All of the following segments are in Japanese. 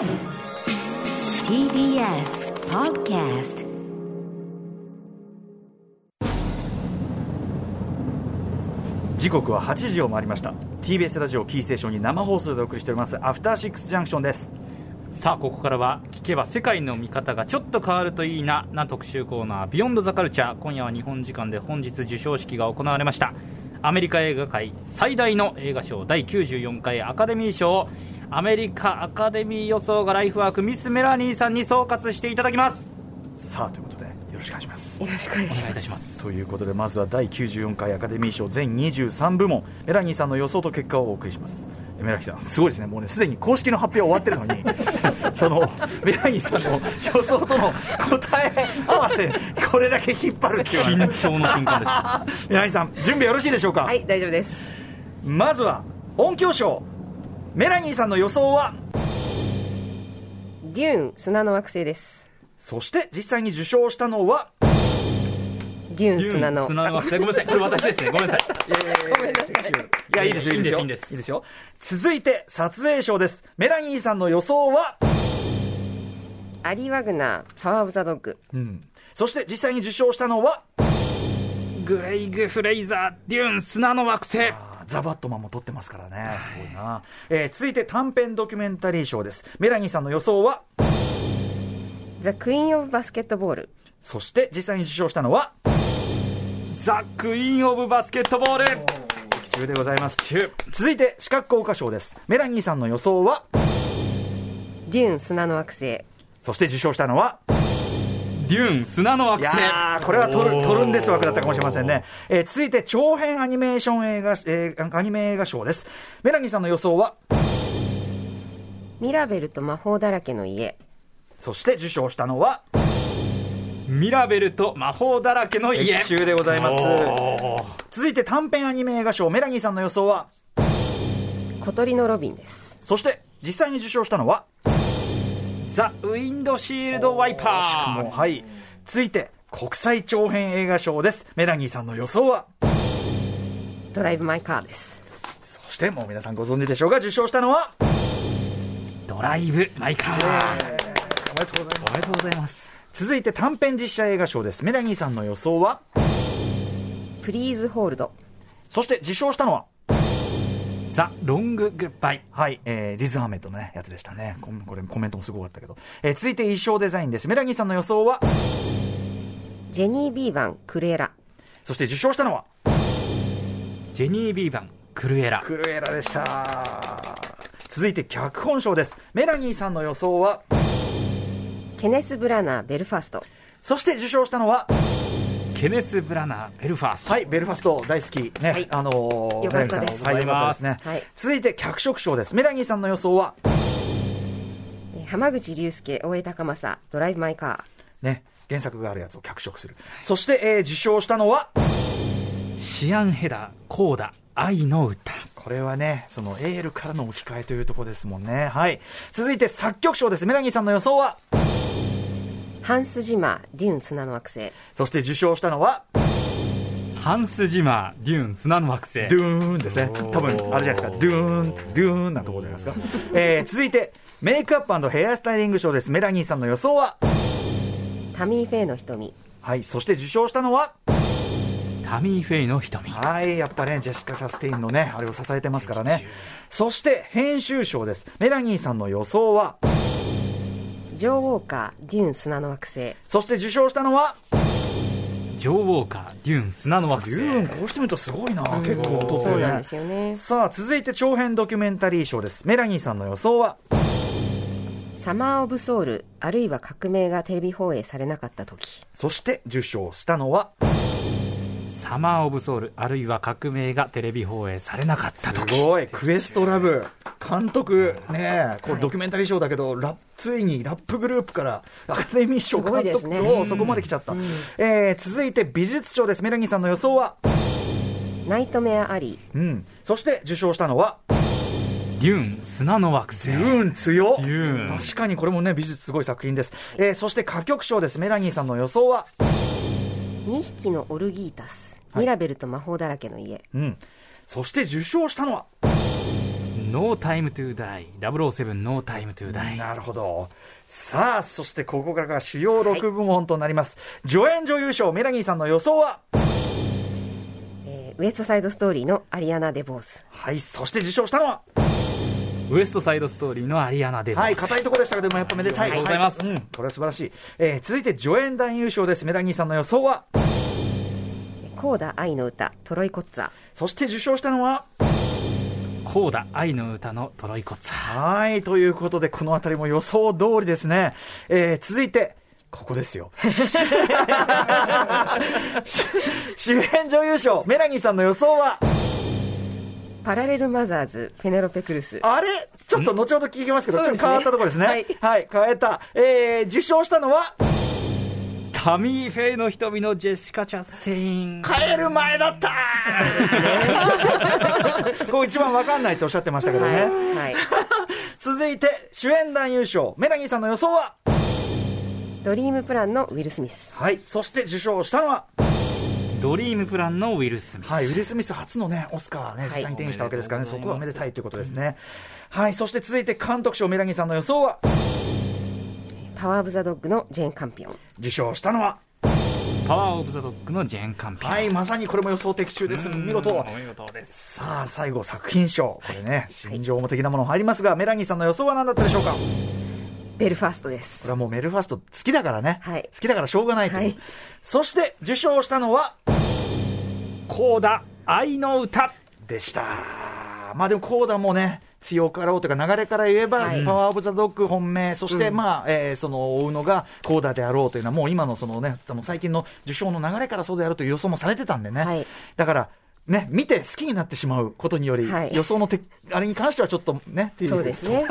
TBS Podcast 時刻は8時を回りました。TBS ラジオキーステーションに生放送でお送りしております。アフターシックスジャンクションです。さあここからは聞けば世界の見方がちょっと変わるといいなな特集コーナー「ビヨンドザカルチャー今夜は日本時間で本日授賞式が行われました。アメリカ映画界最大の映画賞第94回アカデミー賞アメリカアカデミー予想がライフワークミス・メラニーさんに総括していただきます。さあということでよろしくお願いします。よろしくお願いおします願いいたします。ということでまずは第94回アカデミー賞全23部門メラニーさんの予想と結果をお送りします。えメラニーさんすごいですね。もうねすでに公式の発表終わってるのに そのメラニーさんの予想との答え合わせこれだけ引っ張るっていうのはね。緊張の瞬間です。メラニーさん準備よろしいでしょうか、はい大丈夫です。まずは音響賞メラニーさんの予想は？デューン砂の惑星です。そして実際に受賞したのは？デューン砂の。砂の惑星。ごめんなさい。これ私ですね。ごめんなさい。ごめんなさい。いやいいですよいいですよ。いいんですいいですよ。続いて撮影賞です。メラニーさんの予想は？アリ・ワグナーパワー・オブ・ザ・ドッグ。うん。そして実際に受賞したのは？グレイグ・フレイザーデューン砂の惑星ザ・バットマンも撮ってますからね、すごいな、えー続いて短編ドキュメンタリー賞です。メラニーさんの予想は？ザ・クイーン・オブ・バスケットボール。そして実際に受賞したのは？ザ・クイーン・オブ・バスケットボール。的中でございます。続いて視覚効果賞です。メラニーさんの予想は？デューン砂の惑星。そして受賞したのは？デューン砂のい惑星これはトルトルンデス枠だったかもしれませんね、えー続いて長編アニメーション映画、えーアニメ映画賞です。メラニーさんの予想は？ミラベルと魔法だらけの家。そして受賞したのは？ミラベルと魔法だらけの家。的中でございます。続いて短編アニメ映画賞メラニーさんの予想は？小鳥のロビンです。そして実際に受賞したのは？ザ・ウィンドシールド・ワイパ惜しくもーはい。続いて国際長編映画賞です。メラニーさんの予想は？ドライブ・マイ・カーです。そしてもう皆さんご存知でしょうが受賞したのは？ドライブ・マイカー。おめでとうございます。おめでとうございます。続いて短編実写映画賞です。メラニーさんの予想は？プリーズ・ホールド。そして受賞したのは？ザ・ロング・グッバイはい、えー、リズ・アーメッドの、ね、やつでしたね。ここれコメントもすごかったけど、えー続いて衣装デザインです。メラニーさんの予想は？ジェニー・ビーバンクルエラ。そして受賞したのは？ジェニー・ビーバンクルエラ。クルエラでした。続いて脚本賞です。メラニーさんの予想は？ケネス・ブラナーベルファスト。そして受賞したのは？ケネス・ブラナーベルファースト。はいベルファスト大好き。ね、はい。あのーよかったです。はいよかったですね、はい。続いて脚色賞です。メラニーさんの予想は？えー浜口竜介大江高政ドライブ・マイ・カね原作があるやつを脚色する。そして、えー受賞したのは？シアン・ヘダコーダ愛の歌。これはね、そのエールからの置き換えというところですもんね。はい。続いて作曲賞です。メラニーさんの予想は？ーハンス・ジマーデューン砂の惑星そして受賞したのは？ハンス・ジマーデューン砂の惑星ドゥーンですね。多分、あれじゃないですか。ドゥーン、ドゥーンなところじゃないですか。えー、続いて、メイクアップヘアスタイリング賞です。メラニーさんの予想は？タミー・フェイの瞳はい。そして受賞したのは？タミー・フェイの瞳はい。やっぱね、ジェシカ・シャステインのね、あれを支えてますからね。そして、編集賞です。メラニーさんの予想は？ジョー・ウォーカーデューン砂の惑星。そして受賞したのは？ジョー・ウォーカーデューン砂の惑星。デューン、こうしてみるとすごいな。結構取ってるね。そうなんで。すよね。さあ、続いて長編ドキュメンタリー賞です。メラニーさんの予想は？サマー・オブ・ソウルあるいは革命がテレビ放映されなかった時。そして受賞したのは？サマー・オブ・ソウルあるいは革命がテレビ放映されなかったす時ごい。クエストラブ。監督ねこれドキュメンタリー賞だけど、ラッついにラップグループからアカデミー賞監督と、そこまで来ちゃった、えー続いて美術賞です。メラニーさんの予想は？ナイトメア・アリーうん。そして受賞したのは？デューン砂の惑星。デューン強っ。デューン。確かにこれもね美術すごい作品です、えーそして歌曲賞です。メラニーさんの予想は？2匹のオルギータスミラベルと魔法だらけの家。うん。そして受賞したのは？ノータイムトゥーダイ007ノータイムトゥーダイなるほど。さあ、そしてここからが主要6部門となります。助演女優賞、メラニーさんの予想は？えーウエストサイドストーリーのアリアナ・デ・ボース。はい、そして受賞したのは？ウエストサイドストーリーのアリアナ・デボース。はい、硬いところでしたけど、でもやっぱめでたい。ありがとうございます。はうん、これは素晴らしい。えー続いて助演男優賞です。メラニーさんの予想は？コーダ愛の歌トロイ・コッツァ。そして受賞したのは？コーダ愛の歌のトロイコツァ。はい、ということで、このあたりも予想通りですね。えー続いて、ここですよ。し 主演女優賞、メラニーさんの予想は？パラレル・マザーズペネロペ・クルス。あれ？ちょっと後ほど聞きますけど、ちょっと変わったところですね。はい。はい、変えた。えー受賞したのは？タミー・フェイの瞳のジェシカ・チャステイン。変える前だった。こう一番わかんないとおっしゃってましたけどね。はい、はい、続いて、主演男優賞、メラニーさんの予想は？ドリームプランのウィル・スミス。はい、そして受賞したのは？ドリームプランのウィル・スミス、はい、ウィル・スミス初のね、オスカーね、はい。実際に手にしたわけですからね、そこはおめでたいということですね。はい、そして続いて監督賞、メラニーさんの予想は？パワー・オブ・ザ・ドッグのジェーン・カンピオン受賞したのは？パワー・オブ・ザ・ドッグのジェーン・カンピオンはい、まさにこれも予想的中です。見事。お見事ですさあ、最後、作品賞。これね、心情的なもの入りますが、メラニーさんの予想は何だったでしょうか？こベルファーストですれはもうメルファースト好きだからね。はい好きだからしょうがないと。はいそして、受賞したのは、コーダ愛の歌でした。まあでも、コーダもね、強かろうというか、流れから言えば、はい。パワーオブザドッグ本命、そして、まあ、えーその、追うのがコーダであろうというのは、もう今のそのね、その最近の受賞の流れからそうであるという予想もされてたんでね。はい。だから、ね、見て好きになってしまうことにより、はい。予想のて、あれに関してはちょっとね、っていう。そうですね。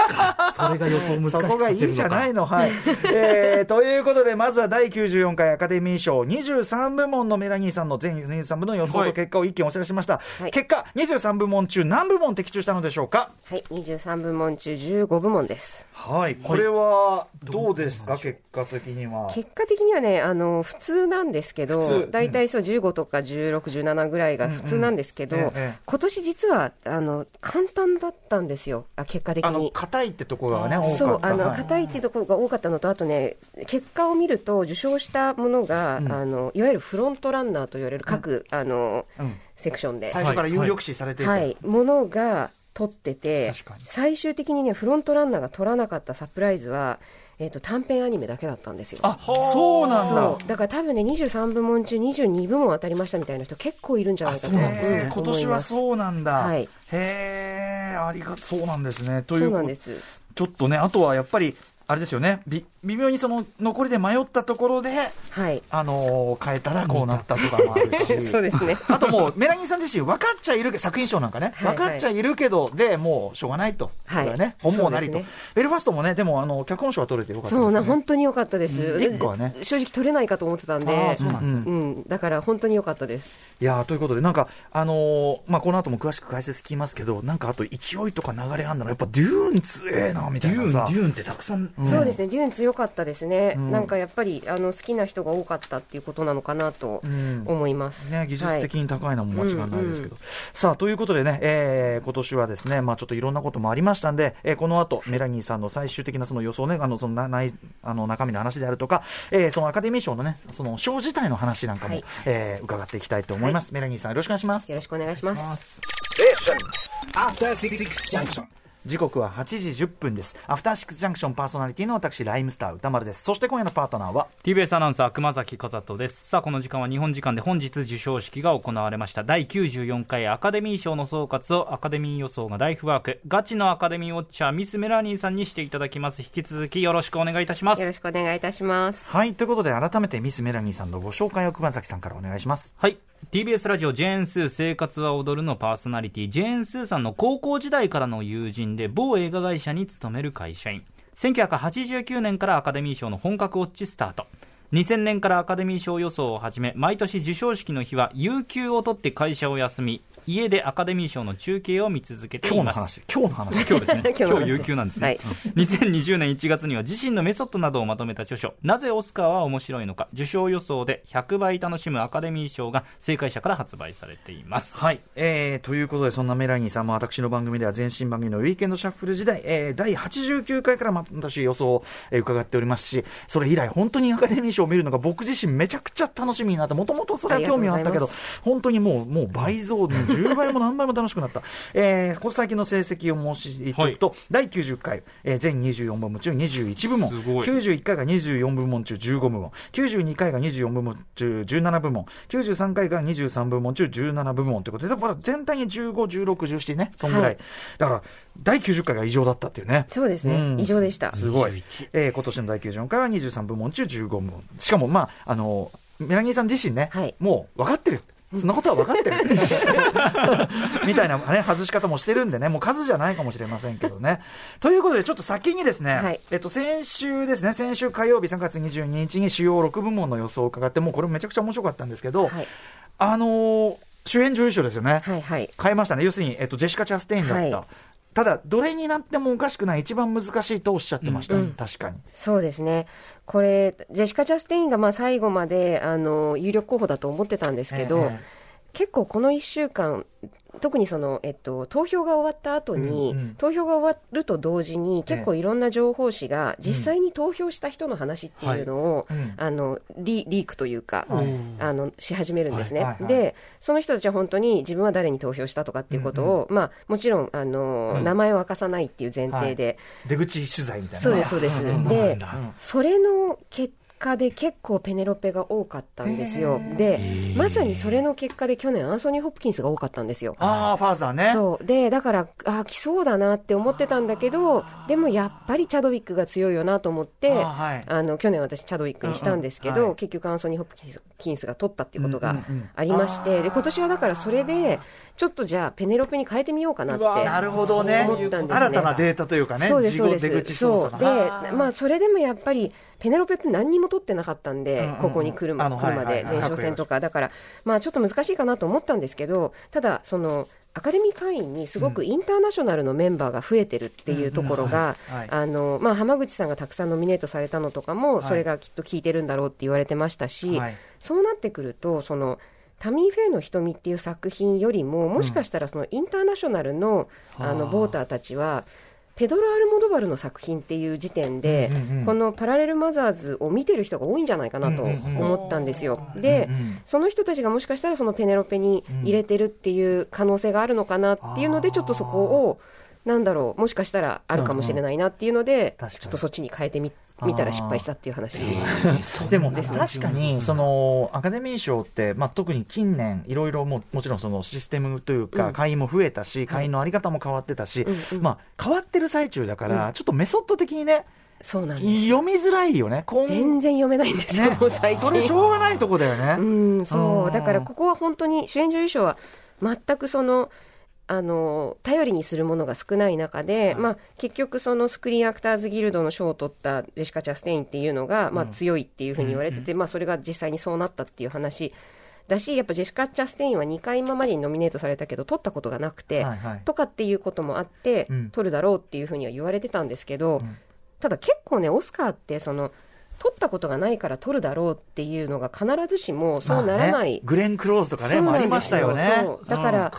それが予想難しくさせるのか。そこがいいじゃないの。はい。えー、ということで、まずは第94回アカデミー賞23部門のメラニーさんの全23部の予想と結果を一見お知らせしました。はい。結果、23部門中何部門的中したのでしょうか？はい23部門中15部門です。はい。これは、どうですか、結果的には。結果的にはねあの普通なんですけど大体そう15とか1617ぐらいが普通なんですけど、うんうんええええ。今年実はあの簡単だったんですよ。あ結果的あの、に。硬いってところがね、多かった。そうあのはい。硬いっていうところが多かったのと、あとね、結果を見ると、受賞したものが、うん。あのいわゆるフロントランナーと言われる各、あのうん。セクションで、最初から有力視されていた。はい、ものが取ってて最終的にね、フロントランナーが取らなかったサプライズは、えー、と短編アニメだけだったんですよ。あ、そうなんだそ。うだから多分ね23部門中22部門当たりましたみたいな人結構いるんじゃないかとねうん今年はそうなんだ。はいへえ、ありがそうなんですね。といそううことなんですちょっとね、あとはやっぱり、あれですよね、び微妙にその残りで迷ったところで、はい。あのー変えたらこうなった。とかもあるし。そうですね。あともう、メラニーさん自身、分かっちゃいるけど、作品賞なんかね、はい分かっちゃいるけど、で、もうしょうがないと。はい。ね、本望なりと。ね。ベルファストもね、でも、あの、脚本賞は取れてよかったですね。そうな本当に良かったです、うん。はね。正直取れないかと思ってたんで。そうなんですね。うん。うん、だから本当に良かったです。いやーということで、なんか、あのーまあ、この後も詳しく解説聞きますけど、なんかあと勢いとか流れあんだの、やっぱデューン強えな、みたいなさ。ーンってたくさんそうですね、デューン強かったですね、うんなんかやっぱりあの好きな人が多かったっていうことなのかなとうん思います。ね、技術的に高いのも間違いないですけど。はさあ、ということでね、えー、今年はですね、まあちょっといろんなこともありましたんで、えー、この後、メラニーさんの最終的なその予想ね、あの、そのな、ない、あの、中身の話であるとか、えー、そのアカデミー賞のね、その賞自体の話なんかも、はいえー、伺っていきたいと思います。メラニーさん、よろしくお願いしますよ。ろしくお願いします。Junction. 時刻は8時10分です。アフターシックスジャンクションパーソナリティの私、ライムスター歌丸です。そして今夜のパートナーは、TBS アナウンサー熊崎和人ですさあこの時間は日本時間で本日授賞式が行われました第94回アカデミー賞の総括をアカデミー予想がライフワークガチのアカデミーウォッチャーミス・メラニーさんにしていただきます引き続きよろしくお願いいたしますよろしくお願いいたします。はい、ということで改めてミス・メラニーさんのご紹介を熊崎さんからお願いします。はい。TBS ラジオジェーンスー生活は踊るのパーソナリティ、ジェーンスーさんの高校時代からの友人で某映画会社に勤める会社員。1989年からアカデミー賞の本格ウォッチスタート。2000年からアカデミー賞予想を始め、毎年授賞式の日は有給を取って会社を休み、家でアカデミー賞の中継を見続けています。今日の話、今日 の話。今日ですね今日有給なんですね、はい。2020年1月には自身のメソッドなどをまとめた著書「なぜオスカーは面白いのか受賞予想で100倍楽しむアカデミー賞」が正解者から発売されています。はい、えー、ということで、そんなメラニーさんも私の番組では前身番組のウィーケンドシャッフル時代、えー、第89回からま私予想を、えー伺っておりますし、それ以来本当にアカデミー賞を見るのが僕自身めちゃくちゃ楽しみになって、もともとそれは興味はあったけど本当にもう、もう倍増、10倍も何倍も楽しくなった。えー、この最近の成績を申し言っておくと、第90回、えー、全24部門中21部門、すごい91回が24部門中15部門、92回が24部門中17部門、93回が23部門中17部門ということで、だから全体に15、16、17ね、そんぐらい。はいだから、第90回が異常だったっていうね。そうですねん異常でしたすごい。えー今年の第94回は23部門中15部門。しかも、まあ、あの、メラニーさん自身ね、はいもう分かってる。そんなことは分かってる。みたいなね、外し方もしてるんでね、もう数じゃないかもしれませんけどね。ということで、ちょっと先にですね、はいえっと、先週ですね、先週火曜日3月22日に主要6部門の予想を伺って、もうこれめちゃくちゃ面白かったんですけど、はいあのー主演女優賞ですよね。はいはい変えましたね。要するに、えっと、ジェシカ・チャステインだった。はいただ、どれになってもおかしくない、一番難しいとおっしゃってました、うんうん。確かに。そうですね。これジェシカ・チャステインがまあ最後まであの有力候補だと思ってたんですけど、ええ結構この1週間特にその、えっと、投票が終わった後に、うんうん。投票が終わると同時に結構いろんな情報誌が実際に投票した人の話っていうのを、うん。あのリリークというか、あのし始めるんですね、はい。はい。はい。でその人たちは本当に自分は誰に投票したとかっていうことを、まあ、もちろんあの、うん。名前を明かさないっていう前提で、出口取材みたいな。そうですそうです、でだそれの結果で結構ペネロペが多かったんですよ、でまさにそれの結果で去年アンソニー・ホプキンスが多かったんですよ。ああ、ファーザーね。そう。でだからあ来そうだなって思ってたんだけどでもやっぱりチャドウィックが強いよなと思ってあはい。あの去年私チャドウィックにしたんですけど、うんうん。はい。結局アンソニー・ホプキンスが取ったっていうことがうんうんうん。ありまして、で今年はだからそれでちょっとじゃあペネロペに変えてみようかなってなるほどね。思ったんですね。新たなデータというかね、そうですそうです。そう。でまあそれでもやっぱりペネロペって何にも取ってなかったんで、うんうんうん。ここに来るまるまで前哨戦とか。だからまあちょっと難しいかなと思ったんですけどただそのアカデミー会員にすごくインターナショナルのメンバーが増えてるっていうところがあのまあ浜口さんがたくさんノミネートされたのとかもい。それがきっと効いてるんだろうって言われてましたし、はい。そうなってくるとそのタミー・フェイの瞳っていう作品よりももしかしたらそのインターナショナルの,、あ。のボーターたちはペドロ・アルモドバルの作品っていう時点で、このパラレル・マザーズを見てる人が多いんじゃないかなと思ったんですよ。で、その人たちがもしかしたらそのペネロペに入れてるっていう可能性があるのかなっていうので、ちょっとそこをなんだろうもしかしたらあるかもしれないなっていうので、ちょっとそっちに変えてみ見たら失敗したっていう話。でも確かにそのアカデミー賞って、まあ、特に近年いろいろももちろんそのシステムというか、会員も増えたし会員のあり方も変わってたし、うんうん。まあ、変わってる最中だから、ちょっとメソッド的にねそうなんです。読みづらいよね。今全然読めないんですよ、ね。最近。それしょうがないとこだよね、うん、そう。う。ん。だからここは本当に主演女優賞は全くその、あの、頼りにするものが少ない中で、まあ結局そのスクリーンアクターズギルドの賞を取ったジェシカ・チャステインっていうのが、まあ強いっていうふうに言われてて、まあそれが実際にそうなったっていう話だし、やっぱジェシカ・チャステインは2回今までにノミネートされたけど、取ったことがなくて、はいはい。とかっていうこともあって、うん。取るだろうっていうふうには言われてたんですけど、んただ結構ね、オスカーってその、取ったことがないから取るだろうっていうのが必ずしもそうならまあないね、グレン・クローズとかねそうなんですもありましたよね。そう。だから、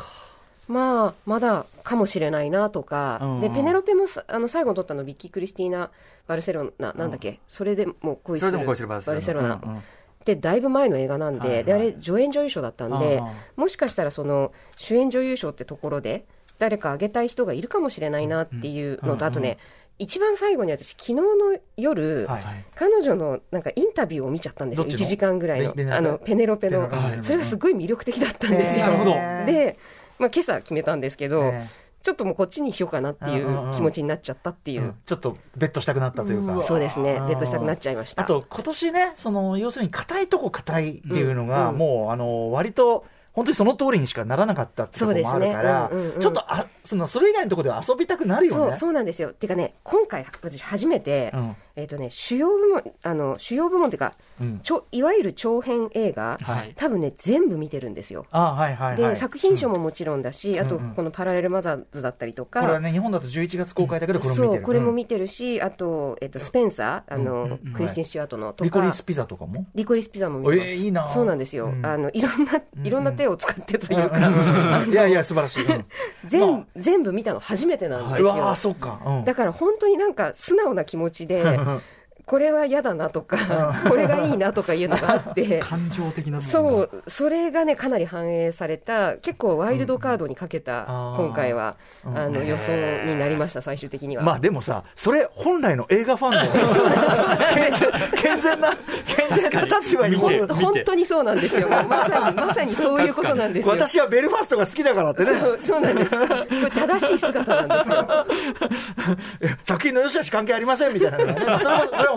まあ、まだかもしれないなとか、うんでペネロペもさあの最後に取ったの、ビッキー・クリスティーナ・バルセロナ、なんだっけ、それでも恋する。それでも恋するバルセロナ。でだいぶ前の映画なんで、はいはい。であれ、助演女優賞だったんでもしかしたらその主演女優賞ってところで、誰かあげたい人がいるかもしれないなっていうのと、あとね、一番最後に私、昨日の夜、はい彼女のなんかインタビューを見ちゃったんですよ、1どっちの？時間ぐらいの。ペペネロペあのペネロペの。それがすごい魅力的だったんですよ。で、まあ今朝決めたんですけど、えちょっともうこっちにしようかなっていうんうんううん。気持ちになっちゃったっていう、うん。ちょっとベットしたくなったというか。そうですね。ベッドしたくなっちゃいました。あと今年ね、その要するに硬いとこ硬いっていうのが、うんもうあの割と本当にその通りにしかならなかったってところもあるから、ね。うんうんうん。ちょっとあそのそれ以外のところでは遊びたくなるよね。そうそうなんですよ。てかね、今回、私、初めて、うんえっ、とね、主要部門、あの、主要部門っていうか、うん。ちょいわゆる長編映画、はい。多分ね、全部見てるんですよ。あはいはいで、はい。作品賞ももちろんだし、あと、うんうん。このパラレルマザーズだったりとか、これはね日本だと11月公開だけどこれも見てる。そう、これもうん。見てるし、あと、えっ、と、スペンサー、あの、クリスティン・スチュアートのとか、リコリスピザとかも？リコリスピザも見てます。えーいいな。そうなんですよ。うん。あの、いろんな、いろんな手を使ってというか、いやいや素晴らしい、うん。全、ま全部見たの初めてなんですうよ。わーそっか、うん。だから本当になんか素直な気持ちで、Uh-huh. これは嫌だなとか、これがいいなとかいうのがあって、感情的なそう、それがね、かなり反映された、結構ワイルドカードにかけた、今回は、うん。あの、予想になりました、最終的には。まあでもさ、それ本来の映画ファンの 健全健全な、健全な立場に見て本当にそうなんですよ。まさに、まさにそういうことなんですよ。私はベルファストが好きだからってね、そうそうなんです。これ正しい姿なんですよ。作品の良し悪し関係ありませんみたいな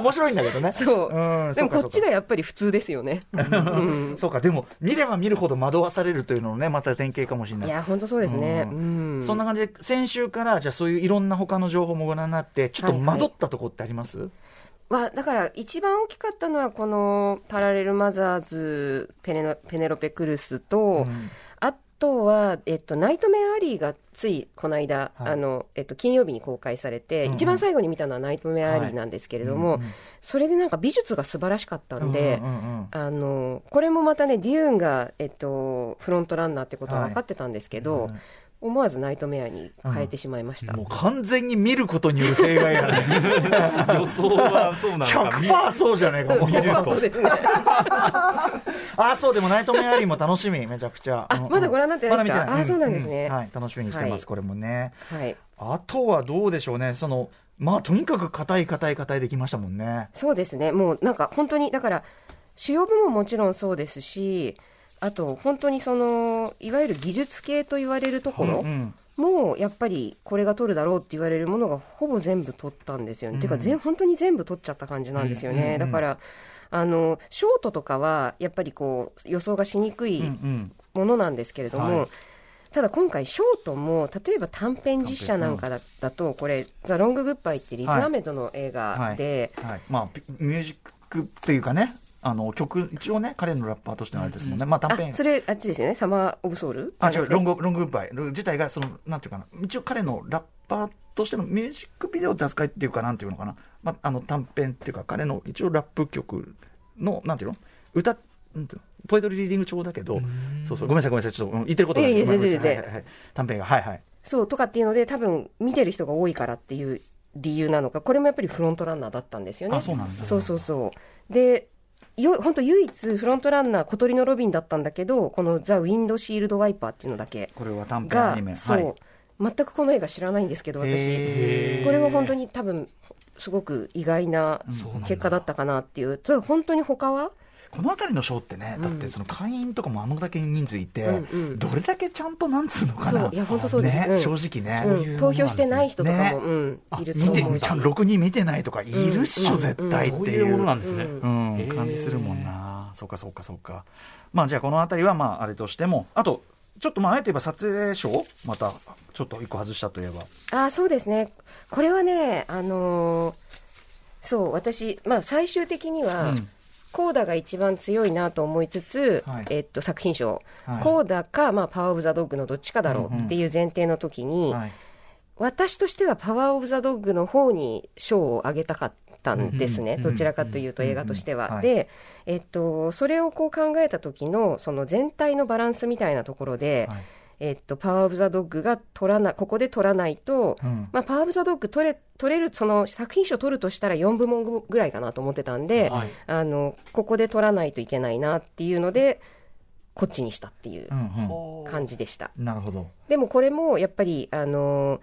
面白いんだけどね。そう。うんでもこっちがやっぱり普通ですよね。う んそうか、でも、見れば見るほど惑わされるというののね、また典型かもしれない。いや、本当そうですね。ん。そんな感じで、先週から、じゃあそういういろんな他の情報もご覧になって、ちょっと惑ったとこってあります、はだから一番大きかったのはこのパラレルマザーズペネロペネロペ・クルスと、うんあとは、えっと、ナイトメアリーがついこの間、はい。あのえっと、金曜日に公開されて、うんうん。一番最後に見たのはナイトメアリーなんですけれども、うんうん。それでなんか美術が素晴らしかったんで、うんうんうん。あのこれもまたね、デューンが、えっと、フロントランナーってことは分かってたんですけど、うん思わずナイトメアに変えてしまいました。もう完全に見ることによる弊害やね。予想はそうなのか100%そうじゃないか、もう見ると。そうですね。あ、そう、でもナイトメアリーも楽しみ、めちゃくちゃ。まだご覧になってないですか？まだ見てあそうなんですねうはい、楽しみにしてます、はいこれもね。はい。あとはどうでしょうね、その、まあ、とにかく硬い硬い硬いできましたもんね。そうですね、もうなんか本当に、だから、主要部門もちろんそうですし、あと本当にその、いわゆる技術系と言われるところうんも、やっぱりこれが取るだろうって言われるものがほぼ全部取ったんですよね。うん。てか全、本当に全部取っちゃった感じなんですよね。うんうんうん。だからあのショートとかはやっぱりこう予想がしにくいうんうん。ものなんですけれども、はい。ただ今回、ショートも例えば短編実写なんかだ,、だと、これ、ザ・ロング・グッバイってリズ・アメドの映画で、はい、まあ、ピミュージックっていうかね、あの曲、一応ね、彼のラッパーとしてのあれですもんね、まあ短編。あ、それ、あっちですよね、サマー・オブ・ソウル？あ、違う、ロング、ロンググッバイ自体が、その、なんていうかな、一応彼のラッパーとしてのミュージックビデオって扱いっていうか、なんていうのかな、まあ、あの短編っていうか、彼の一応ラップ曲の、なんていうの？歌、なんていうの？ポエトリーリーディング調だけど、そうそう、ごめんなさい、ごめんなさい、ちょっとうん言ってることがいやいやごめんなさい。全然はいはいはい。短編が、はいはい。そうとかっていうので、多分見てる人が多いからっていう理由なのか、これもやっぱりフロントランナーだったんですよね。あそうなんだそうそうそう。でよ本当唯一フロントランナー小鳥のロビンだったんだけどこの「ザ・ウィンドシールド・ワイパー」っていうのだけ。これは短編アがニメ。そう、はい。全くこの映画知らないんですけど私。これは本当に多分すごく意外な結果だったかなっていう。ただ本当に他は？この辺りのショーってね、だってその会員とかもあのだけ人数いて、うんうん。どれだけちゃんとなんつうのかな、いや本当そうです。ねうん。正直ね、うん。投票してない人とかも、ね。うん、いると見て思うしちゃんとろくに見てないとかいるっしょ、うん。絶対っていそうなんですね、感じするもんな、そうかそうかそうか、まあじゃあこの辺りはまああれとしても、あと、ちょっとまああえて言えば撮影賞、またちょっと一個外したといえば、あそうですね、これはね、あのーそう、私、まあ、最終的には、うんコーダが一番強いなと思いつつ、はい。えっと、作品賞、はい。コーダか、まあ、パワー・オブ・ザ・ドッグのどっちかだろうっていう前提の時に、はい。私としてはパワー・オブ・ザ・ドッグの方に賞をあげたかったんですね、うんどちらかというと映画としては。で、えっと、それをこう考えた時のその全体のバランスみたいなところで、はいえっと、パワー・オブ・ザ・ドッグが取らなここで取らないと、うん。まあ、パワー・オブ・ザ・ドッグ取れ取れるその作品賞取るとしたら4部門ぐらいかなと思ってたんで、はい。あのここで取らないといけないなっていうのでこっちにしたっていううん感じでした。うん、なるほど、でもこれもやっぱりあの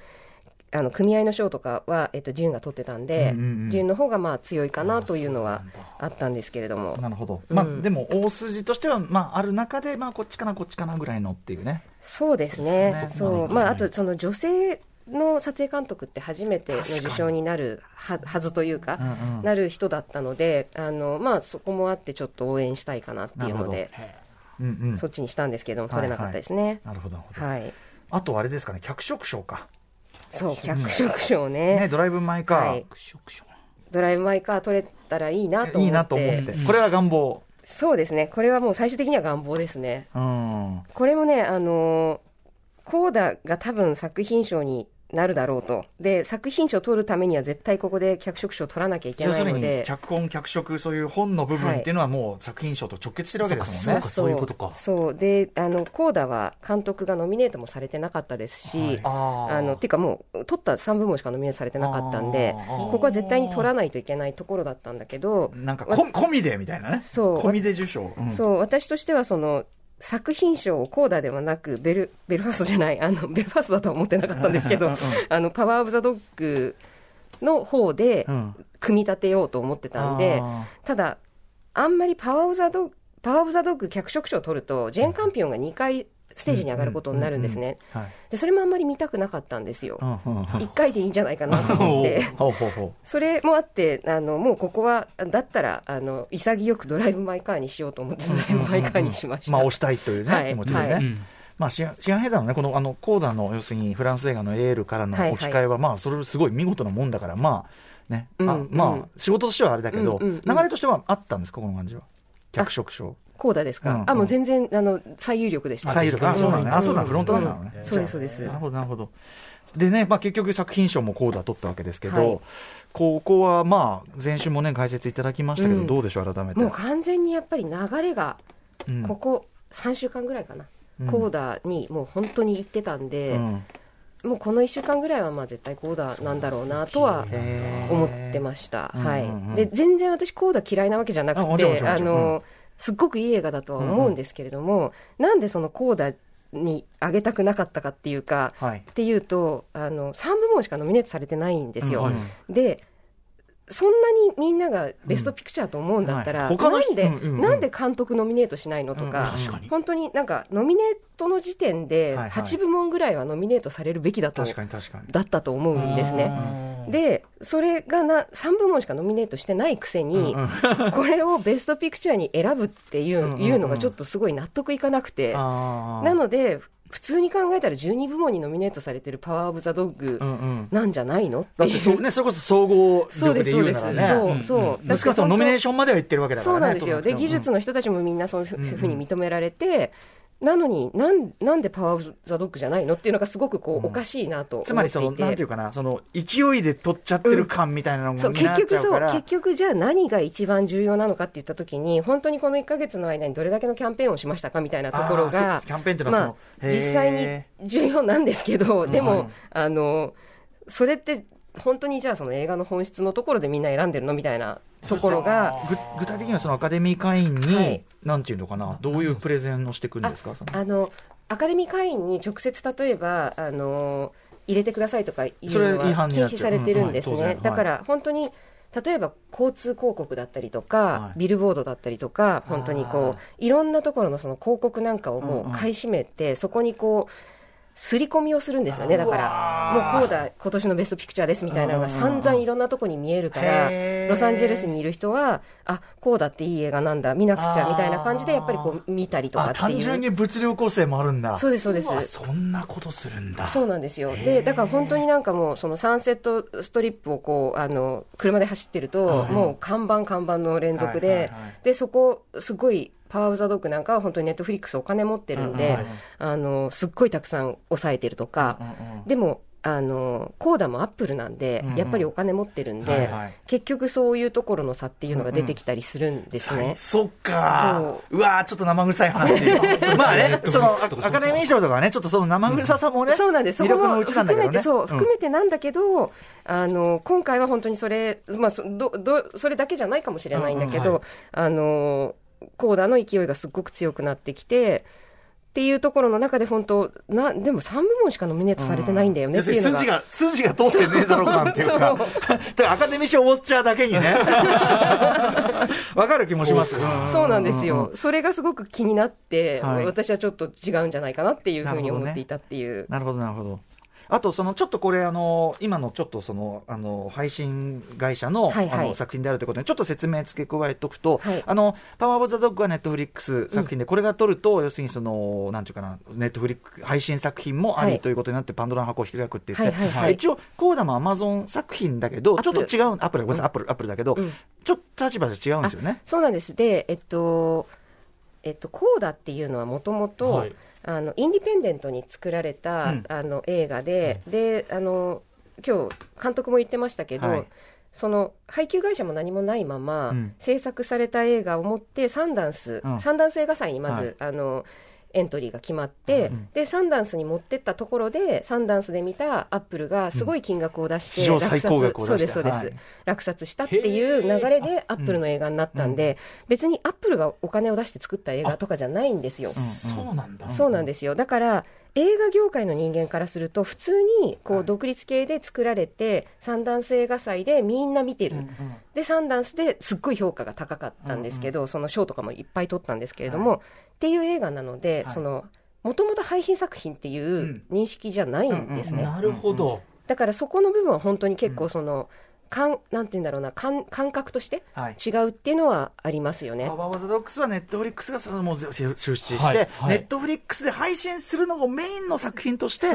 あの組合の賞とかは、えっと、デューンが取ってたんで、うんうんうん。デューンの方がまあ強いかなというのはあったんですけれども、なるほど、うん。まあでも大筋としては、まあ、ある中で、まあ、こっちかな、こっちかなぐらいのっていうね。そうですね、そうね。まあ、あとその女性の撮影監督って初めての受賞になるははずというか、うんうん。なる人だったので、あのまあ、そこもあって、ちょっと応援したいかなっていうので、うんうん、そっちにしたんですけども、取れなかったですね。なるほど、なるほど。はい、あとあれですかね、脚色賞か。そう、脚色賞ね。ね、ドライブ・マイ・カー、はい。ドライブ・マイ・カー取れたらいいなと思って。いいなと思って、これは願望、そうですね。これはもう最終的には願望ですね。うん、これもねあのコーダが多分作品賞になるだろうと。で作品賞を取るためには絶対ここで脚色賞を取らなきゃいけ要するにないので脚本、脚色、そういう本の部分っていうのは、もう作品賞と直結してるわけですもんね。そうそういうことか。そう。であのコーダは監督がノミネートもされてなかったですし、はい。あー。あのっていうかもう取った3部門しかノミネートされてなかったんでここは絶対に取らないといけないところだったんだけどなんかこ込みでみたいなね、そう。込みで受賞、うん。そう。私としてはその作品賞をコーダではなくベルベルファストじゃないあの ベルファストだとは思ってなかったんですけどうんうんあのパワー・オブ・ザ・ドッグの方でうん。組み立てようと思ってたんで、あただあんまりパワー・オブ・ザ・ドッグパワー・オブ・ザ・ドッグ脚色賞を取るとジェーン・カンピオンが2回ステージに上がることになるんですね。でそれもあんまり見たくなかったんですよ。うんうんうん。1回でいいんじゃないかなと思って。それもあってあのもうここはだったらあの潔くドライブ・マイ・カーにしようと思ってドライブ・マイ・カーにしました、あ押したいというね、はい。気持ちでね、はい。うん。まあ、シアシアンヘッダーのね、このあのコーダの要するにフランス映画のエールからの置き換えは、まあ、それすごい見事なもんだから、まあ、ね、あうん。まあうん、仕事としてはあれだけど、うんうんうん流れとしてはあったんですか、この感じは。脚色賞。コーダですか、うん。あもう全然あの最有力でした。最有力。あ、そうなのね。あ、そうだ、フロントランナーなのね。うん。そうですそうです。なるほど、なるほど。でね、まあ、結局作品賞もコーダ取ったわけですけど、はい。ここはまあ、前週もね、解説いただきましたけど、うん。どうでしょう、改めて。もう完全にやっぱり流れがうん。ここ3週間ぐらいかな、うん。コーダにもう本当に行ってたんで、うん。もうこの1週間ぐらいはまあ絶対コーダなんだろうなとは思ってました、うんはい。うんうんで全然私コーダ嫌いなわけじゃなくてちろんもちろんうん。のすっごくいい映画だとは思うんですけれども、なんでそのコーダに上げたくなかったかっていうか、はい。っていうとあの3部門しかノミネートされてないんですよ、でそんなにみんながベストピクチャーと思うんだったら、うん。はい。なんで、うんうんうん。なんで監督ノミネートしないのとか、うん本当になんかノミネートの時点ではいはい。8部門ぐらいはノミネートされるべきだと、確かに確かに。だったと思うんですね。でそれがな3部門しかノミネートしてないくせに、これを Best Picture に選ぶっていう,、うんうんうん。いうのがちょっとすごい納得いかなくて、なので普通に考えたら12部門にノミネートされてるパワー・オブ・ザ・ドッグうんうん。なんじゃないのっていう。だってそう、ね、それこそ総合そう力で言うならね。そうそう、少なくともノミネーションまでは行ってるわけだからね。そうなんですよ、で技術の、の人たちもみんなそういうふうに認められて、なのになん、なんでパワー・オブ・ザ・ドッグじゃないのっていうのがすごくこう、うん。おかしいなと。つまりその、なんていうかな、その、勢いで取っちゃってる感みたいなのそうにな結局そう。結局じゃあ何が一番重要なのかって言ったときに本当にこの1か月の間にどれだけのキャンペーンをしましたかみたいなところがそうキャンペーンってのはまあ、実際に重要なんですけどでも、はい。あのそれって本当にじゃあその映画の本質のところでみんな選んでるのみたいなところがぐ具体的にはそのアカデミー会員に、はい。なんていうのかな、どういうプレゼンをしてくるんですか、あのアカデミー会員に直接例えばあの入れてくださいとかいうのは禁止されてるんですね、うんはい。だから本当に例えば交通広告だったりとか、はい。ビルボードだったりとか本当にこういろんなところのその広告なんかをもうんうん。う買い占めて、そこにこう刷り込みをするんですよねだから。もうこうだ今年のベストピクチャーですみたいなのが散々いろんなとこに見えるからロサンゼルスにいる人はあこうだっていい映画なんだ見なくちゃみたいな感じでやっぱりこう見たりとかあっていう。単純に物量構成もあるんだ。そうですそうです。そんなことするんだ。そうなんですよ。で、だから本当になんかもう、そのサンセットストリップをこう、あの、車で走ってると、もう看板看板の連続で、で、そこ、すごい、パワーオブザドッグなんかは本当にネットフリックスお金持ってるんで、あの、すっごいたくさん抑えてるとか、でも、あの、コーダもアップルなんで、やっぱりお金持ってるんで、結局そういうところの差っていうのが出てきたりするんですね。そっか。そう。わーちょっと生臭い話。まあね、そのアアカデミー賞とかね、ちょっとその生臭さもね、そうなんです、そ魅力のこもうちなんだけどね。含めて、そう、ん。含めてなんだけど、あの今回は本当にそれ、まあそどど、それだけじゃないかもしれないんだけど、うんうん。はあのコーダの勢いがすっごく強くなってきて、っていうところの中で、本当な、でも3部門しかノミネートされてないんだよねっていうのが。数字が、数字が通ってねえだろうかっていう。か、だからアカデミー賞ウォッチャーだけにね、わかる気もします。そう。なんですよ、それがすごく気になって、はい。私はちょっと違うんじゃないかなっていうふうに思っていたっていう。なるほど、なるほど。あとそのちょっとこれあの今のちょっとそのあの配信会社の,、はいはい。あの作品であるということでちょっと説明付け加えておくと、はい。あのパワーオブザドッグはネットフリックス作品で、これが取ると要するにそのなんていうかなネットフリック配信作品もありはい。ということになって、パンドラの箱を開くって言って、はいはいはい。一応コーダもアマゾン作品だけどちょっと違うアップルごめんなさいアップルアップルだけど、うん。ちょっと立場が違うんですよね。そうなんです。で、えっと、えっと、コーダっていうのはもともとはい、あの、インディペンデントに作られた、うん。あの、映画で、で、あの、今日、監督も言ってましたけど、はい。その配給会社も何もないまま、うん。制作された映画を持ってサンダンス、うん。サンダンス映画祭にまず、はい。あのエントリーが決まって、うんでサンダンスに持ってったところでサンダンスで見たアップルがすごい金額を出して、史上最高額を出して。そうですそうです、はい。落札したっていう流れでアップルの映画になったんで、別にアップルがお金を出して作った映画とかじゃないんですよ。そうなんだ。そうなんですよ。だから、映画業界の人間からすると、普通にこう独立系で作られて、サンダンス映画祭でみんな見てる。で、サンダンスですっごい評価が高かったんですけど、その賞とかもいっぱい取ったんですけれども、っていう映画なので、その、もともと配信作品っていう認識じゃないんですね。なるほど。だからそこの部分は本当に結構その、かんなんて言うんだろうな感感覚としてはい違うっていうのはありますよね。パワーオブザドッグスはネットフリックスがそのもう出資して、はいはいネットフリックスで配信するのをメインの作品として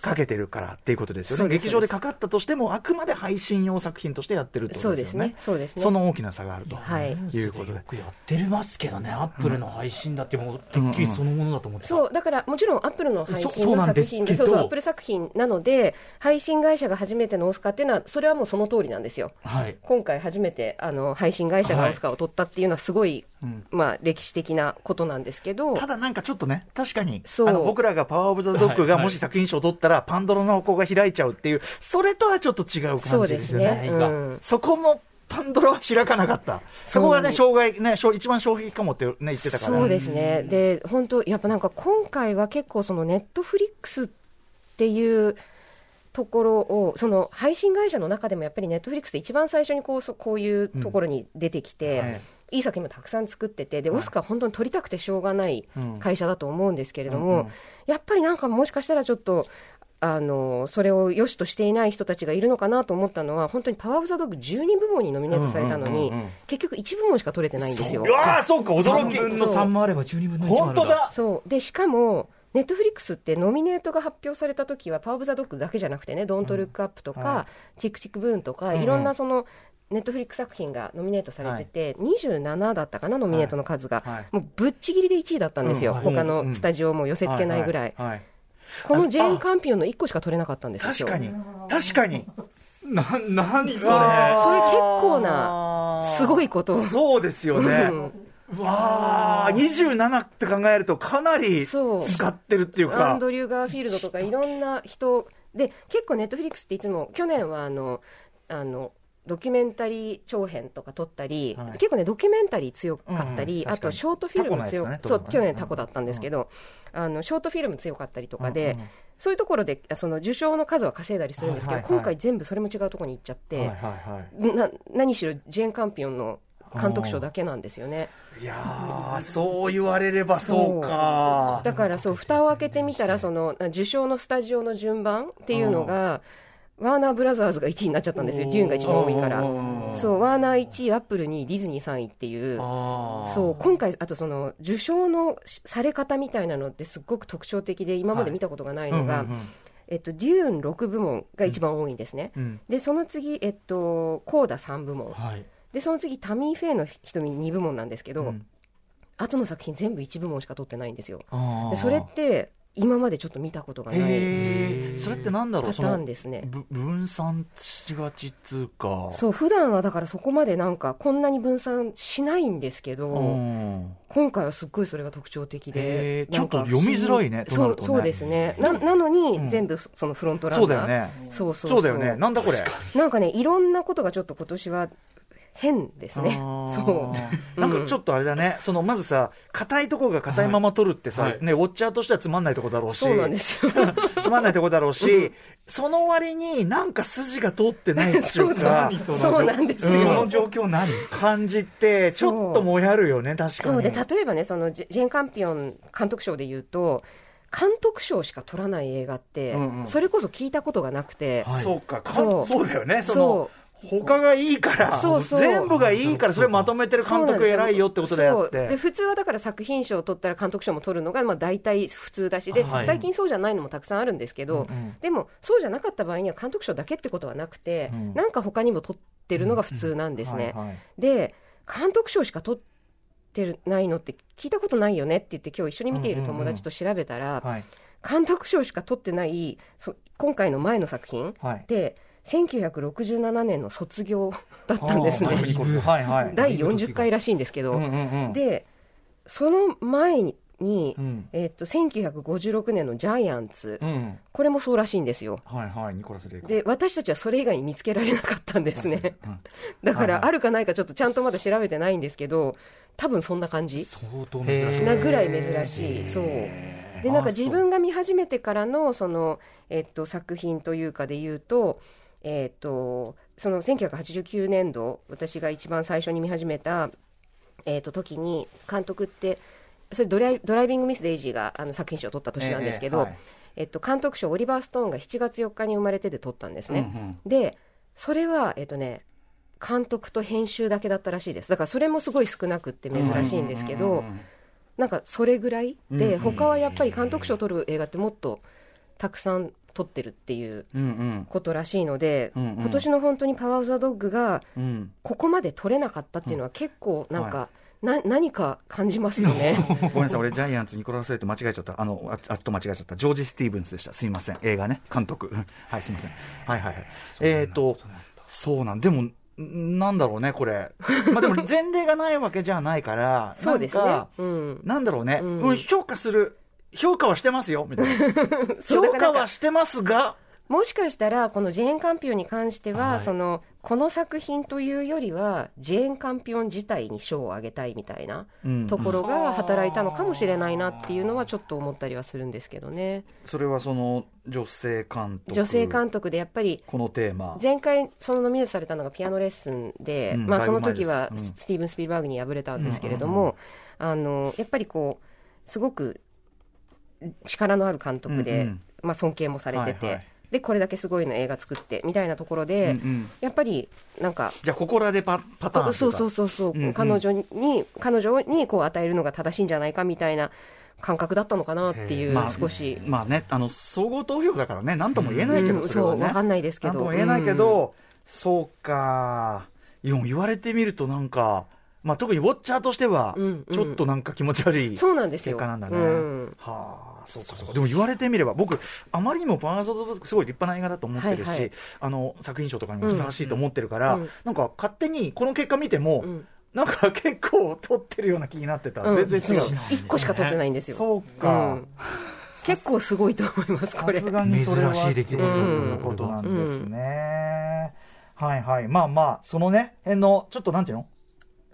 かけてるからっていうことですよね。劇場でかかったとしても、あくまで配信用作品としてやってるってことでよねそうですすね。。そうですね。その大きな差があるとはいいうことでよ。くやってますけどね、アップルの配信だってもう、てっきりそのものだと思ってた。そう、だからもちろんアップルの配そ信の作品で、そうそう、アップル作品なので、配信会社が初めてのオスカーっていうのは、それはもうその通りなんですよ。はい。今回初めてあの配信会社がオスカーを取ったっていうのはすごい、うんまあ歴史的なことなんですけど、ただなんかちょっとね、確かに、そうあの僕らがパワーオブザドッグがもし作品賞を取ったら、パンドラの箱が開いちゃうっていう、それとはちょっと違う感じですよね。すね。うんそこもパンドラは開かなかった。そこがね、障害、ね、障一番衝撃かもってね、言ってたから。そうですね。で、本当やっぱなんか今回は結構そのネットフリックスっていうところを、その配信会社の中でもやっぱりネットフリックスで一番最初にこうそこういうところに出てきて、はい。いい作品もたくさん作ってて、で、オスカー本当に取りたくてしょうがないうん。会社だと思うんですけれども、うんうん。やっぱりなんかもしかしたらちょっと、あのそれを良しとしていない人たちがいるのかなと思ったのは、本当にパワーオブザドッグ12部門にノミネートされたのに、うんうんうん。うん結局1部門しか取れてないんですよ。うわーそうか、驚き。3分の3もあれば12分の1もある本当だそう。でしかも、ネットフリックスってノミネートが発表されたときは、パワー・オブ・ザ・ドッグだけじゃなくてね、ドント・ルック・アップとか、はチック・チック・ブーンとか、んうん。いろんなそのネットフリックス作品がノミネートされてて、27だったかな、ノミネートの数が、もうぶっちぎりで1位だったんですよ、うん。はい他のスタジオも寄せ付けないぐらい、このジェーン・カンピオンの1個しか取れなかったんですよ、確かに、確かに。な、なにそれ。それ結構なすごいことを。そうですよね。わあ、27って考えるとかなり使ってるっていうアかン。ドリュー・ガーフィールドとかいろんな人。で結構ネットフリックスっていつも去年はあのあのドキュメンタリー長編とか撮ったり、はい。結構ねドキュメンタリー強かったり、うんうんあとショートフィルム強ねそう去年タコだったんですけど、あのショートフィルム強かったりとかで、うんうんそういうところでその受賞の数は稼いだりするんですけど、はいはいはい。今回全部それも違うところに行っちゃって、はいはいはな何しろジェーン・カンピオンの監督賞だけなんですよね。い。いやー、そう言われればそうか。だからそう蓋を開けてみたらその受賞のスタジオの順番っていうのがワーナーブラザーズが1位になっちゃったんですよ。デューンが一番多いから。うん。そうワーナー1位アップル2位ディズニー3位っていう。そう今回あとその受賞のされ方みたいなのってすっごく特徴的で今まで見たことがないのが、うんうんうん。えっと、デューン6部門が一番多いんですね、うん。でその次、えっと、コーダ3部門。はい。でその次タミー・フェイの瞳2部門なんですけど、うん。後の作品全部1部門しか取ってないんですよ。でそれって今までちょっと見たことがないそれってなんだろう？パターンですね。分散しがちっつうか。そう普段はだからそこまでなんかこんなに分散しないんですけど、うん。今回はすっごいそれが特徴的へでちょっと読みづらいねそうそうですね。ななのうん。に全部そのフロントランナー。そうだよね。そうそうそう。だよね。なんだこれ。なんかねいろんなことがちょっと今年は変ですね。そう。なんかちょっとあれだね、そのまずさ、硬いとこが硬いまま取るってさ、はい。ね、ウォッチャーとしてはつまんないとこだろうし、そうなんですよ。つまんないとこだろうし、その割になんか筋が通ってないっていうか何、そう。なんですよ、その状況何？感じって、ちょっともやるよね、確かに。そう。で例えばねそのジェン・カンピオン監督賞でいうと監督賞しか取らない映画って、うんうん。それこそ聞いたことがなくて、そうか、かそう。そうだよね、そその他がいいから、そうそう。全部がいいから、それまとめてる監督偉いよってことであっそうでて。普通はだから作品賞を取ったら監督賞も取るのがまあ大体普通だしで、はい。最近そうじゃないのもたくさんあるんですけど、でもそうじゃなかった場合には監督賞だけってことはなくて、うん。なんか他にも取ってるのが普通なんですね。はいはい。で監督賞しか取ってるないのって聞いたことないよねって言って今日一緒に見ている友達と調べたら、はい。監督賞しか取ってないそ今回の前の作品はい。で1967年の卒業だったんですね。はいはい。第40回らしいんですけど、うんうんうんでその前に、うんえっと1956年のジャイアンツ、うんこれもそうらしいんですよ。はいはい、ニコラス・レイク。で私たちはそれ以外に見つけられなかったんですね。うん だからあるかないかちょっとちゃんとまだ調べてないんですけど、多分そんな感じ相当珍しいなぐらい珍しい。そう。でなんか自分が見始めてからのその、えっと、作品というかで言うと,、えっとその1989年度私が一番最初に見始めた、えっと時に監督ってそれドライドライビング・ミス・デイジーがあの作品賞を取った年なんですけど、ええはい。えっと、監督賞オリバー・ストーンが7月4日に生まれてで取ったんですね。うんうん。でそれは、えっとね、監督と編集だけだったらしいです。だからそれもすごい少なくって珍しいんですけど、なんかそれぐらいで、うん他はやっぱり監督賞を取る映画ってもっとたくさん撮ってるっていうことらしいので、うんうん今年の本当にパワー・オブ・ザ・ドッグがうん。ここまで撮れなかったっていうのは結構なんか、な何か感じますよね。ごめんなさい、俺、ジャイアンツ、ニコラス・レイク間違えちゃった。あの、ああっと間違えちゃった。ジョージ・スティーブンスでした。すみません。映画ね。監督。う んはい、すみません。はいはいはい。えっと、そうなん、でも、んなんだろうね、これ。まあでも、前例がないわけじゃないから、そうですねなんか。うん。なんだろうね、うんうん評価する、評価はしてますよ、みたいな。評価はしてますが、もしかしたらこのジェーン・カンピオンに関しては、はい。そのこの作品というよりはジェーン・カンピオン自体に賞をあげたいみたいなうん。ところが働いたのかもしれないなっていうのはちょっと思ったりはするんですけどね。それはその、女性監督。女性監督でやっぱりこのテーマ。前回そのノミネートされたのがピアノレッスンで、まあ、うんだいその時はうん。スティーブン・スピルバーグに敗れたんですけれども、あのやっぱりこうすごく力のある監督で、うんうん。まあ、尊敬もされてて、はいはい。でこれだけすごいの映画作ってみたいなところで、うんうん。やっぱりなんか。じゃあ、ここらでパパターンそうそうそうそう、うんうん。彼女に彼女にこう与えるのが正しいんじゃないかみたいな感覚だったのかなっていう、まあ少し、まあね、あの総合投票だからね、なんとも言えないけど、うんそれはね。そうわかんないですけど。なんとも言えないけど、そうか、言われてみると、なんか、まあ、特にウォッチャーとしてはうんうん、ちょっとなんか気持ち悪い、そうなんですよ結果なんだね。うんはあ、そうかそうか。でも言われてみれば、僕、あまりにもパワーゾードすごい立派な映画だと思ってるし、はいはいあの作品賞とかにもふさわしいと思ってるから、うんうんなんか勝手にこの結果見ても、うんなんか結構取ってるような気になってた。うん全然違う。そう一個しか撮ってないんですよ。そうか。うん結構すごいと思います、これ。さすがにそれは珍しい出来事ということなんですね。はいはい。まあまあ、そのね、辺の、ちょっとなんていうの？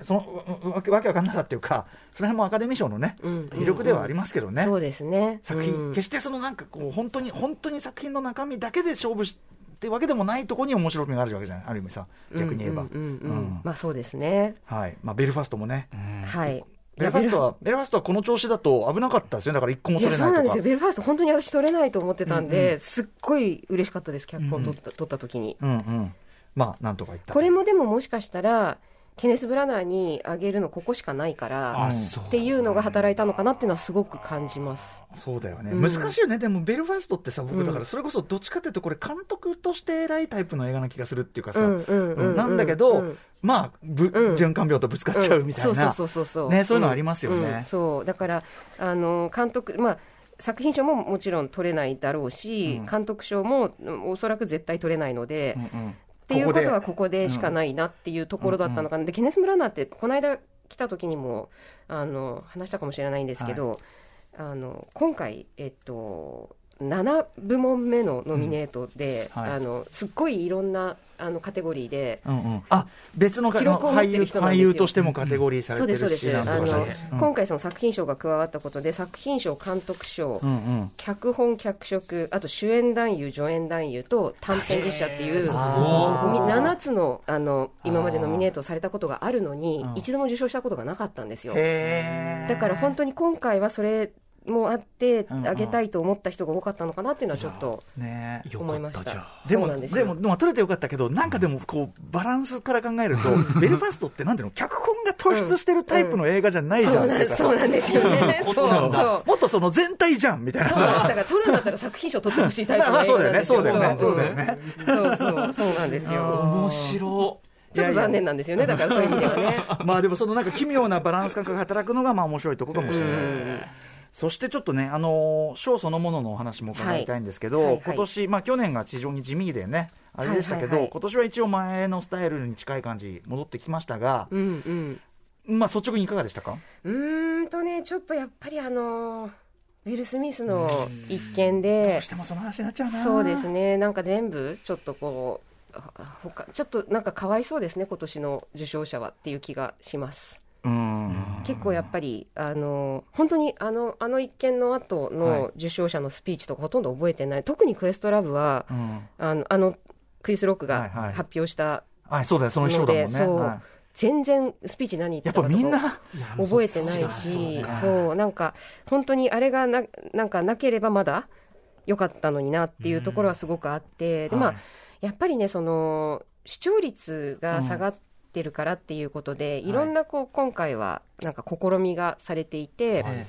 そのううわけわけわかんなかったっていうか、その辺もアカデミー賞のね、うん魅力ではありますけどね。そうですね。作品、うん決してそのなんかこう、本当に、本当に作品の中身だけで勝負しってわけでもないところに面白みがあるわけじゃない、ある意味さ、逆に言えば。うんうんうんうんうんまあそうですね。はい。まあ、ベルファストもね。はい。ベルファストは、ベルファストはこの調子だと危なかったですよね。だから一個も取れないとか。そうなんですよ。ベルファースト、本当に私取れないと思ってたんで、うんうんすっごい嬉しかったです、脚本取った,、取った時に。うんうん。まあ、なんとか言った。これもでももしかしたら、ケネス・ブラナーにあげるのここしかないから、っていうのが働いたのかなっていうのはすごく感じます。そうだよね、うん。難しいよね、でもベルファストってさ、僕、うん。だからそれこそどっちかっていうと、これ、監督として偉いタイプの映画な気がするっていうかさ、なんだけど、うん。まあ、ぶうん。循環病とぶつかっちゃうみたいな、うん。そうそうそうそうねそういうのありますよね。うそう。だからあの監督まあ作品賞ももちろん取れないだろうし、うん。監督賞もうんおそらく絶対取れないので、うんうんっていうことはこここでしかないなっていうところだったのかな、でケネス・ムラナーってこの間来た時にもあの話したかもしれないんですけど、あの今回、えっと、7部門目のノミネートで、うん。はい。あのすっごいいろんなあのカテゴリーで。うんうん。あ別のか記録を持って俳優る人なんですよ。俳優としてもカテゴリーされそうてるし、ですそうです。あの、今回その作品賞が加わったことで作品賞監督賞、うんうん。脚本脚色あと主演男優助演男優と短編実写っていうあー。み7つのあの今までノミネートされたことがあるのにうん。一度も受賞したことがなかったんですよ。だから本当に今回はそれもあってあげたいと思った人が多かったのかなっていうのはちょっと思いました。かったじゃん。でもです。よでも、でも取れてよかったけど、なんかでもこうバランスから考えると、ベルファストってなんていうの、脚本が突出してるタイプの映画じゃないじゃんそうなんです。そう。なんですよね。そうそうそうそう。もっとその全体じゃんみたいな。そう。だから撮るんだったら作品賞取ってほしいタイプまの映 あそうだよね、画なんですよ。そうだよね、そう。うんだよね。そうそう。そうなんですよ。面白。ちょっと残念なんですよね。だからそういう意味ではね。まあでもそのなんか奇妙なバランス感覚が働くのがまあ面白いところかもしれない。そしてちょっとね、あのーショーそのもののお話も伺いたいんですけど、はい。はい。はい。今年、まあ去年が非常に地味でね、あれでしたけど、はいはいはい。今年は一応前のスタイルに近い感じ、戻ってきましたが、うんうん。まあ率直にいかがでしたか？うーんとねちょっとやっぱりあのウィル・スミスの一件でどうしてもその話になっちゃうな。そうですね。なんか全部ちょっとこうは他ちょっとなんかかわいそうですね今年の受賞者はっていう気がします。うん。結構やっぱりあの本当にあのあの一件の後はい。の受賞者のスピーチとかほとんど覚えてない、特にクエストラブはうん。あのあのクリス・ロックがはいはい。発表したはい、そうだよ、その衣装だもんね。のでそう。は全然スピーチ何言ってたかとかっぱみんな、覚えてないし、そう、なんか、本当にあれがな、なんかなければまだ良かったのになっていうところはすごくあって、で、まあはい、やっぱりね、その、視聴率が下がってるからっていうことで、い。ろんな、こう、今回は、なんか試みがされていて、はい。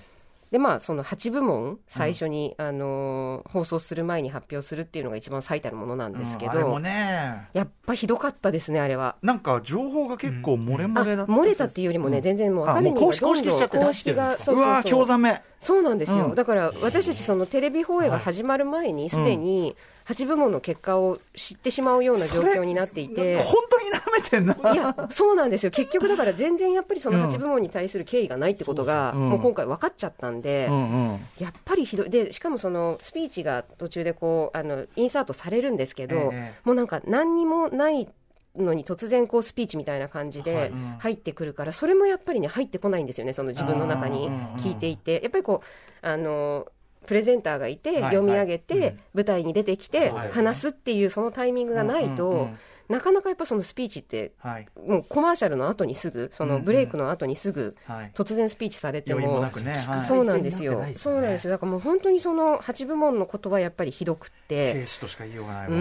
で、まあ、その8部門、最初に、あのー放送する前に発表するっていうのが一番最たるものなんですけど、うんあれもね、やっぱひどかったですね、あれは。なんか情報が結構漏れ漏あれだった。漏れたっていうよりもね、全然もうアカデミーあもうが公式公式しちゃって公式が、そううわー、興ざめ。そうなんですよ、うん。だから私たち、そのテレビ放映が始まる前に、すでに8部門の結果を知ってしまうような状況になっていて。本当に舐めてんな。いや、そうなんですよ。結局だから全然やっぱりその8部門に対する敬意がないってことが、もう今回分かっちゃったんで、うんうん。やっぱりひどい。で、しかもそのスピーチが途中でこう、あの、インサートされるんですけど、ええもうなんか何にもないのに突然こうスピーチみたいな感じはいでうん入ってくるから、それもやっぱりね、入ってこないんですよね、その自分の中に聞いていて。やっぱりこう、あの、プレゼンターがいて、はい読み上げて、舞台に出てきて話すっていうそのタイミングがないとん、なかなかやっぱそのスピーチって、はい。もうコマーシャルの後にすぐ、そのブレイクの後にすぐ、はい。突然スピーチされてももなくね。はいそうなんですよそうなんですよ。だからもう本当にその8部門のことはやっぱりひどくって。兵士としか言いようがないうーわ。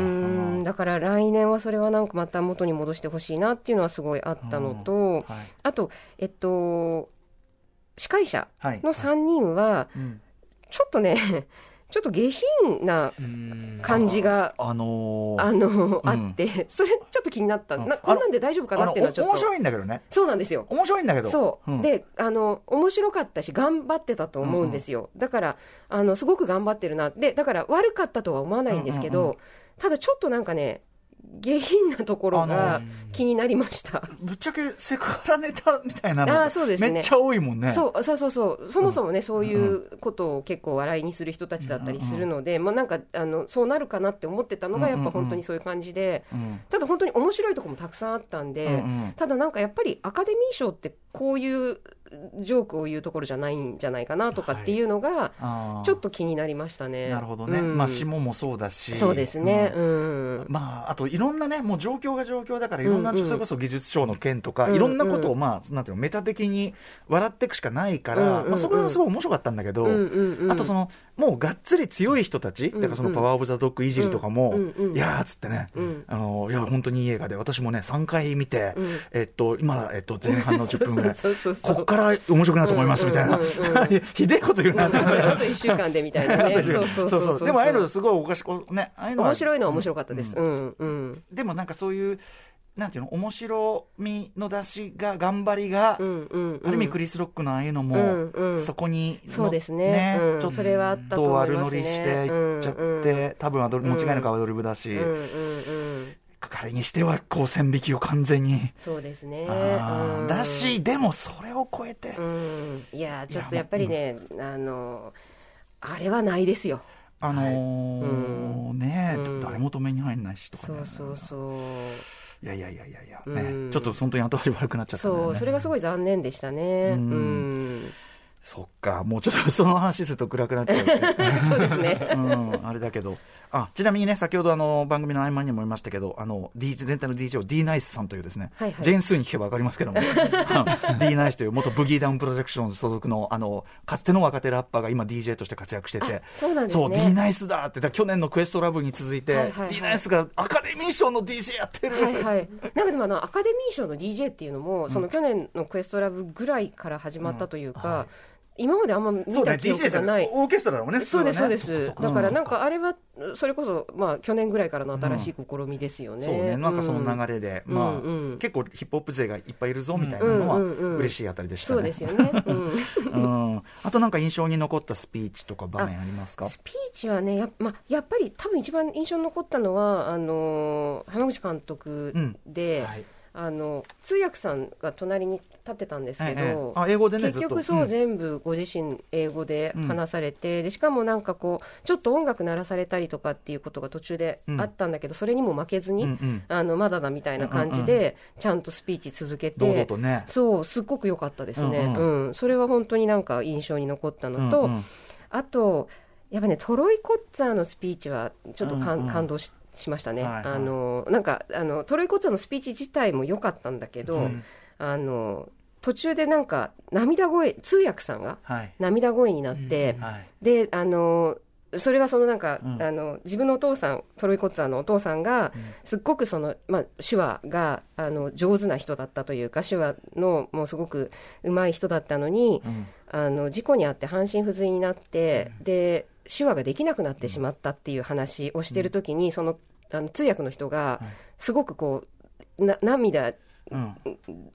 んだから来年はそれはなんかまた元に戻してほしいなっていうのはすごいあったのと、はいあと、えっと、司会者はい。の3人は、うんちょっとね、ちょっと下品なうん感じが、あのーあの、うんあって、それちょっと気になった。うんなこんなんで大丈夫かなっていうのはちょっと。面白いんだけどね。そうなんですよ。面白いんだけど。そう、ん、であの面白かったし頑張ってたと思うんですよ、だからあのすごく頑張ってるなでだから悪かったとは思わないんですけど、うんうんただちょっとなんかね下品なところあがの気になりました、ぶっちゃけセクハラネタみたいなのあそうですね。めっちゃ多いもんね。そうそうそうそう。そもそもね、そういうことを結構笑いにする人たちだったりするので、まあ、なんかあのそうなるかなって思ってたのがやっぱ本当にそういう感じで、うん。ただ本当に面白いところもたくさんあったんで、うんうん。ただなんかやっぱりアカデミー賞ってこういうジョークを言うところじゃないんじゃないかなとかっていうのが、ちょっと気になりましたね。なるほどね。うん。まあ、下もそうだし。そうですね。うん。うん。まあ、あといろんなね、もう状況が状況だから、いろんな、うん。うんそれこそ技術賞の件とか、うんいろんなことを、まあ、なんていうの、メタ的に笑っていくしかないから、うんうんうん。まあ、そこがすごい面白かったんだけど、うんうんうん。あとその、もうがっつり強い人たち、んうん。だからそのパワーオブザドッグいじりとかも、うんうんうん。いやーっつってね、うん。あの、いや、本当にいい映画で、私もね、3回見て、うん。えっと、今、えっと、前半の10分ぐらい、そうそうそうそう。こっから面白くなると思います、みたいなひでえこと言うな。あとあと1週間でみたいなね。そうそう。でも、ああいうのすごいおかしく、ね、ああいうのは面白いのは面白かったです。うんうん。でもなんかそういう、なんていうの、面白みの出しが、頑張りが。ある意味クリス・ロックのああいうのも、そこにの、そうですね。うんちょっと悪乗りしていっちゃって、多分アドリ間違いなくアドリブだし、うんうんうん。仮にしては、こう、線引きを完全に。そうですね。だし、でもそれを超えて、うん。いや、ちょっとやっぱりね、あの、あれはないですよ。あのーね、うん誰も止めに入んないしとかね。そうそうそう。いやいやいやいやね、ちょっと本当に後味悪くなっちゃったねそう、それがすごい残念でしたね。ううんん。そっか、もうちょっとその話すると暗くなっちゃうね。そうですね。うん、あれだけど。あ、ちなみにね、先ほどあの、番組の合間にも言いましたけど、あの、DJ、全体の DJ を D ナイスさんというですね、はいはい。ジェーンスーに聞けばわかりますけども、D ナイスという元ブギーダウンプロジェクション所属の、あの、かつての若手ラッパーが今 DJ として活躍してて、そうなんですね。そう、D ナイスだって、去年のクエストラブに続いて、はいはいはい。D ナイスがアカデミー賞の DJ やってる。はいはい、なんかでもあのアカデミー賞の DJ っていうのも、その去年のクエストラブぐらいから始まったというか、今まであんま見た記憶がない。オーケストラだもんね、ねそうです、そうです。だからなんかかあれは、それこそ、まあ去年ぐらいからの新しい試みですよね。そうね、なんかその流れ。れで、うんまあ、うんうん結構ヒップホップ勢がいっぱいいるぞみたいなのは、うんうんうん嬉しいあたりでしたね。そうですよね。うん うん、あとなんか印象に残ったスピーチとか場面ありますか？スピーチはねや,、まあ、やっぱり多分一番印象に残ったのはあのー浜口監督で、はいあの通訳さんが隣に立ってたんですけど、ええあ英語でね結局そう、うん全部ご自身英語で話されて、でしかもなんかこうちょっと音楽鳴らされたりとかっていうことが途中であったんだけど、それにも負けずに、うんうん。あのまだだみたいな感じで、ちゃんとスピーチ続けてね。そうすっごく良かったですね、ううん。ん。それは本当になんか印象に残ったのと、うんうん。あと、やっぱね、トロイ・コッツァーのスピーチは、ちょっとうんうん。感動ししましたね、はいはい。あのなんかあの、トロイ・コッツァーのスピーチ自体も良かったんだけど、うん。あの途中でなんか、涙声、通訳さんがはい。涙声になって、はい。であのそれはそのなんか、うん。あの自分のお父さん、トロイ・コッツァーのお父さんが、すっごくその、まあ、手話があの上手な人だったというか、手話のもうすごく上手い人だったのに、うん。あの事故に遭って半身不随になって、で手話ができなくなってしまったっていう話をしてるときに、そのあの通訳の人が、すごくこうな涙うん。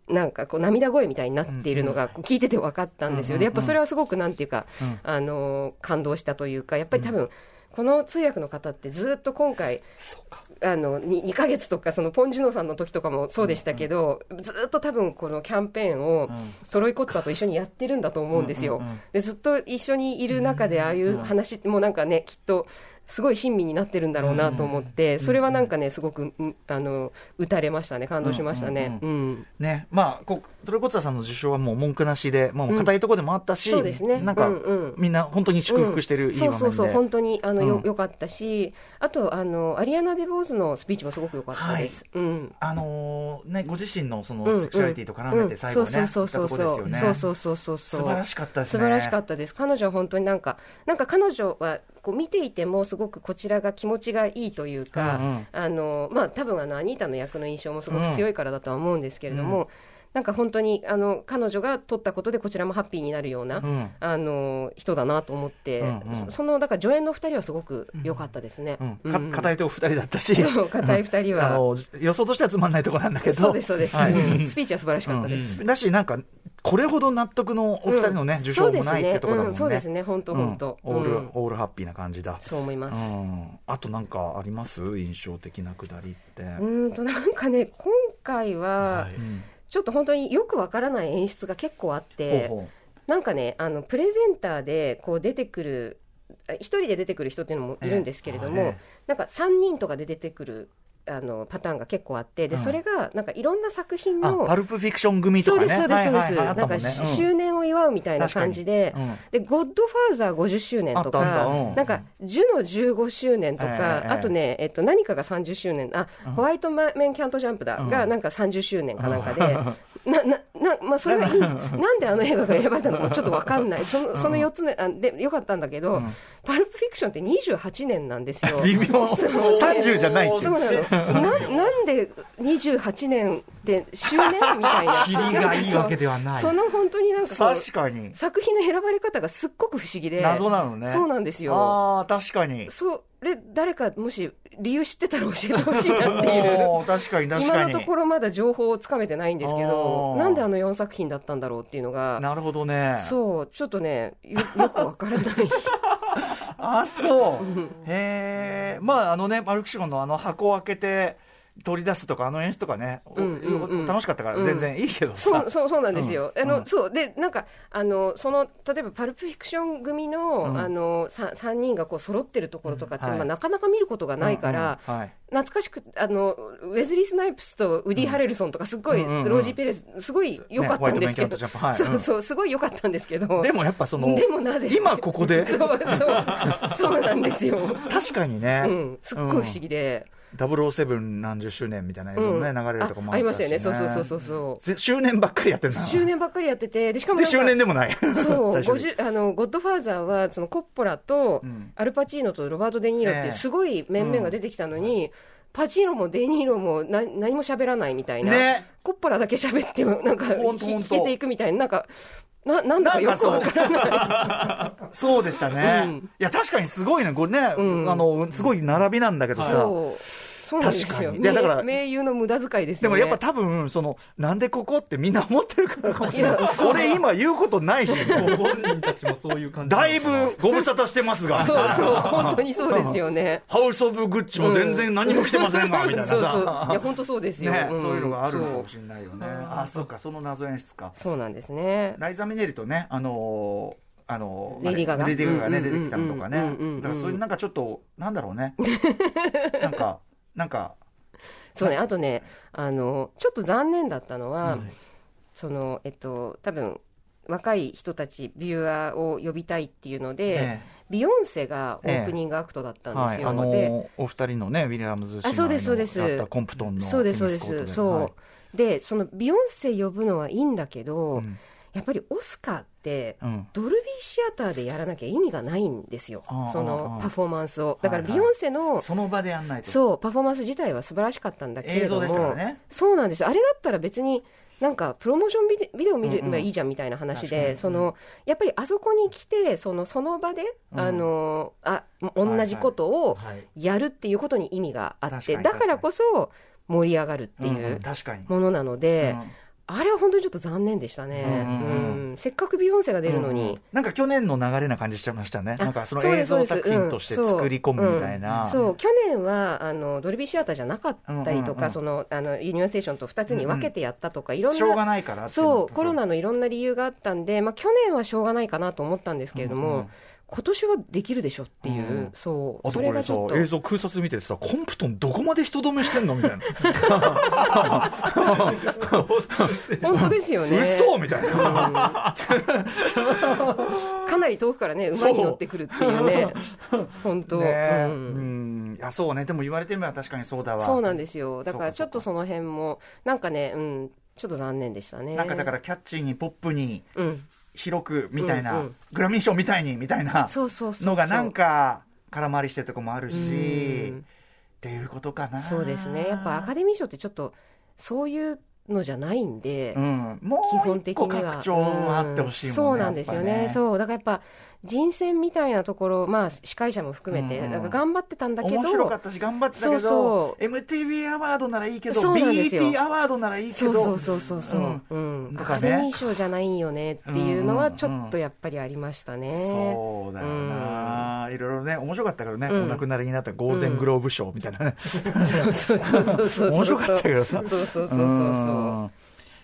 なんかこう涙声みたいになっているのが聞いてて分かったんですよ、でやっぱそれはすごくなんていうか、うん。あの感動したというか、やっぱり多分、この通訳の方ってずっと今回、あの 2, 2ヶ月とか、そのポン・ジュノさんの時とかもそうでしたけど、ずっと多分このキャンペーンをトロイ・コッツァと一緒にやってるんだと思うんですよ。うんうんうんでずっと一緒にいる中で、ああいう話もなんかね、きっと。すごい親身になってるんだろうなと思って、それはなんかね、すごく、うんあの、打たれましたね、感動しましたね。ね。まあ、こうトロイコッツァさんの受賞はもう文句なしで、まあ、硬いところでもあったし、そうですね。なんか、みんな本当に祝福してる、そうそうそう、本当にあの、ようん。よかったし、あとあの、アリアナ・デ・ボーズのスピーチもすごく良かったです。うん。あのーね、ご自身のそのうんセクシュアリティと絡めて最後ね、うんそうそうそう。そうそうそうそうそうそう。素晴らしかったですね。素晴らしかったです。彼女は本当になんかなんか彼女はこう見ていてもすごくこちらが気持ちがいいというか、うんうん。あのまあ多分あのアニータの役の印象もすごく強いからだとは思うんですけれども、なんか本当にあの彼女が取ったことでこちらもハッピーになるような、うん。あの人だなと思って、うんうん。そそのだから助演の二人はすごく良かったですね。うん。かうん。硬いとこ二人だったし、そう硬い二人は。予想としてはつまんないところなんだけど、そうですそうです、はい。うんスピーチは素晴らしかったです。だし、なんか、これほど納得のお二人のね、受賞もないってところだもんね。そうですね、本当本当。うん。オール、うん。オールハッピーな感じだ。そう思います。うん、あとなんかあります？印象的なくだりって。うーんとなんかね、今回は、うんちょっと本当によくわからない演出が結構あって、ほうほなんかね、あのプレゼンターでこう出てくる、あ一人で出てくる人っていうのもいるんですけれども、ええ。なんか3人とかで出てくるあのパターンが結構あって、でうん。それがなんかいろんな作品あの、パルプフィクション組とかね。そうです、そうです、そうです、はいはいはい。あったなんか、周年を祝うみたいな感じで、うん。で、ゴッドファーザー50周年とかうん、なんか、ジュの15周年とええか、あとね、えっと、何かが30周年、あ、ホワイトメンキャントジャンプだ、うん。が、なんか30周年かなんかで、な、な、な、まあ、それはいい。なんであの映画が選ばれたのかちょっとわかんない。その、その4つね、あで、よかったんだけど、うんパルプフィクションって28年なんですよ。微妙。そう30じゃないっていそううなの。な、なんで28年で周年みたいな。キリがいいわけではないその本当になんか確かに。作品の選ばれ方がすっごく不思議で。謎なのね。そうなんですよ。ああ、確かに。それ、誰かもし理由知ってたら教えてほしいなっていう。確かに確かに。今のところまだ情報をつかめてないんですけどなんであの4作品だったんだろうっていうのが、なるほどね。そう、ちょっとね、よよくわからない。あ、そう。へえ。まあ、あのね、パルクションのあの箱を開けて、取り出すとかあの演出とかね、楽しかったから全然いいけどさ、そうそうそうなんですよ、あのうん。そうでなんかあのその例えばパルプフィクション組の,、うん。あの 3, 三人がこう揃ってるところとかって、まあ、なかなか見ることがないから、懐かしくあのウェズリー・スナイプスとウディ・ハレルソンとかすごい、うんうん。うんロージー・ペレスすごい良かったんですけど、そうそうすごい良かったんですけど。でもやっぱそのでもなぜ今ここで？そうそう。そうなんですよ、確かにね、うん、すっごい不思議で、007何十周年みたいな映像ね、うん。流れるとかもあありましたよね。しそうそうそうそうそう。ぜ周年ばっかりやってんだ。な周年ばっかりやっててでしかも周年でもない。そう 最終日。50あのゴッドファーザーはそのコッポラとうん。アルパチーノとロバート・デ・ニーロってすごい面々が出てきたのに、パチーノもデ・ニーロもな何も喋らないみたいな、ね。コッポラだけ喋ってなんか引けていくみたいななんかななんだかよくわからない。そう。でしたね、うん。いや確かにすごいね。これね、うん。あのすごい並びなんだけどさ、そうなんですよ。確かに。いやだから名名優の無駄遣いですよね。でもやっぱ多分そのなんでここってみんな思ってるからかもしれない。いやそう。俺今言うことないし。本人たちもそういう感じだいぶご無沙汰してますが。そうそう。本当にそうですよね。ハウス・オブ・グッチも全然何も来てませんが、みたいなさ。そうそう。いや本当そうですよ、ね、ん。そういうのがあるのかもしれないよね。あそうかその謎演出か。そうなんですね。ライザ・ミネリとねあのーあのーレディガガ。レディガガがね出てきたのとかね。だからそういうなんかちょっとなんだろうね。なんかなんか。そうね、あとね、あの、ちょっと残念だったのは、その、えっと、多分、若い人たち、 viewer を呼びたいっていうので、えビヨンセがオープニングアクトだったんですよ。はい。で、ーお二人のねウィリアムズ姉妹あそうですそうです。のやったコンプトンのそうです、そうです、そう。はい。で、そのビヨンセ呼ぶのはいいんだけど、うん。やっぱりオスカードルビーシアターでやらなきゃ意味がないんですよ。ああ、そのパフォーマンスを。だからはい。はいビヨンセの、その場でやんないと。そう、パフォーマンス自体は素晴らしかったんだけれども、映像でしたからね。そうなんです。あれだったら別に、なんかプロモーションビデビデオ見ればいいじゃんみたいな話で、確かに。そのやっぱりあそこに来てそのその場で、うん。あのあ同じことをはいやるっていうことに意味があって、確かにだからこそ盛り上がるっていんんう確かに。ものなので、うんあれは本当にちょっと残念でしたね、うんうんうん。うん。せっかくビヨンセが出るのうんうん。に。なんか去年の流れな感じしちゃいましたね。あなんかその映像作品として作り込むみたいな、うん。そう。去年はあのドルビーシアターじゃなかったりとか、うんうん。うんそのあのユニバーステーションと2つに分けてやったとか、いろんなしょうがないからそうコロナのいろんな理由があったんで、まあ、去年はしょうがないかなと思ったんですけれども、うんうん今年はできるでしょっていう、うん。そう。そあとこれされがちょっと。映像空撮見ててさコンプトンどこまで人止めしてんのみたいな。本当ですよね。嘘みたいな。かなり遠くからね馬に乗ってくるっていうね。本当、ねう。うん。ん。いやそうね。でも言われてみれば確かにそうだわ。そうなんですよ。だからちょっとその辺もなんかね、うん、ちょっと残念でしたね。なんかだからキャッチーにポップにうん広くみたいな、うんうん。グラミー賞みたいにみたいなそうそうそうそう。のがなんか空回りしてるとこもあるし、うん。っていうことかな。そうですね。やっぱアカデミー賞ってちょっとそういうのじゃないんで、うん、も基う一個本的には拡張もあってほしいもんね、うん。そうなんですよね。やっぱそう。だからやっぱ人選みたいなところまあ司会者も含めて、うんなんか頑張ってたんだけど面白かったし頑張ってたけどそうそう。MTV アワードならいいけど BET アワードならいいけどそうそうそうそうそう、うん。アだからね。カデミー賞じゃないよねっていうのはちょっとやっぱりありましたね、そうだよな、いろいろね面白かったけどね、うん。お亡くなりになったゴールデングローブ賞みたいなね、そうそうそうそうそう。面白かったけどさそうそうそうそうそう。うん。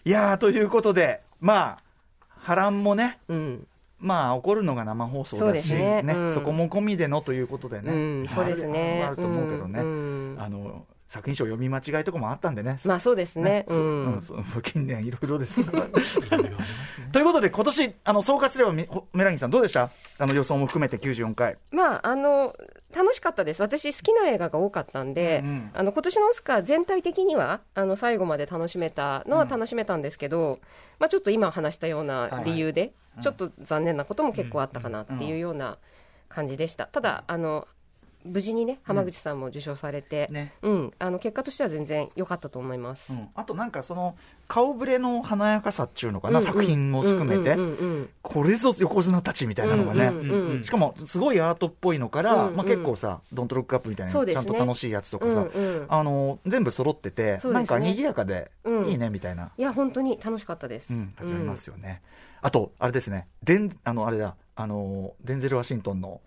いやーということでまあ波乱もねうんまあ起こるのが生放送だしね。うん。そこも込みでのということでね、うん、そうですね。あると思うけどね、うんうん。あの作品賞読み間違いとかもあったんでね。まあそうですね。そううん。近年いろいろです。か ら ということで今年あの総括すればみほメラニーさんどうでした？あの予想も含めて94回。まあ、あの楽しかったです、私、好きな映画が多かったんで、うんうん。あの今年のオスカー、全体的にはあの最後まで楽しめたのは楽しめたんですけど、まあ、ちょっと今話したような理由で、いちょっと残念なことも結構あったかなっていうような感じでした。ただあの無事にね浜口さんも受賞されて、ね。うん、あの結果としては全然良かったと思います。うん。あとなんかその顔ぶれの華やかさっていうのかな、うん。うん作品も含めて、うんうんうんこれぞ横綱たちみたいなのがね、うんうんうんしかもすごいアートっぽいのから、うんうんまあ、結構さ「ドントロックアップみたいな、ね。ちゃんと楽しいやつとかさ、うんうん。あの全部揃ってて、ね。なんか賑やかでうんいいねみたいな、いや本当に楽しかったです。うん、りますよね、あとあれですね。デンあのあれだ。あのデンゼル・ワシントンの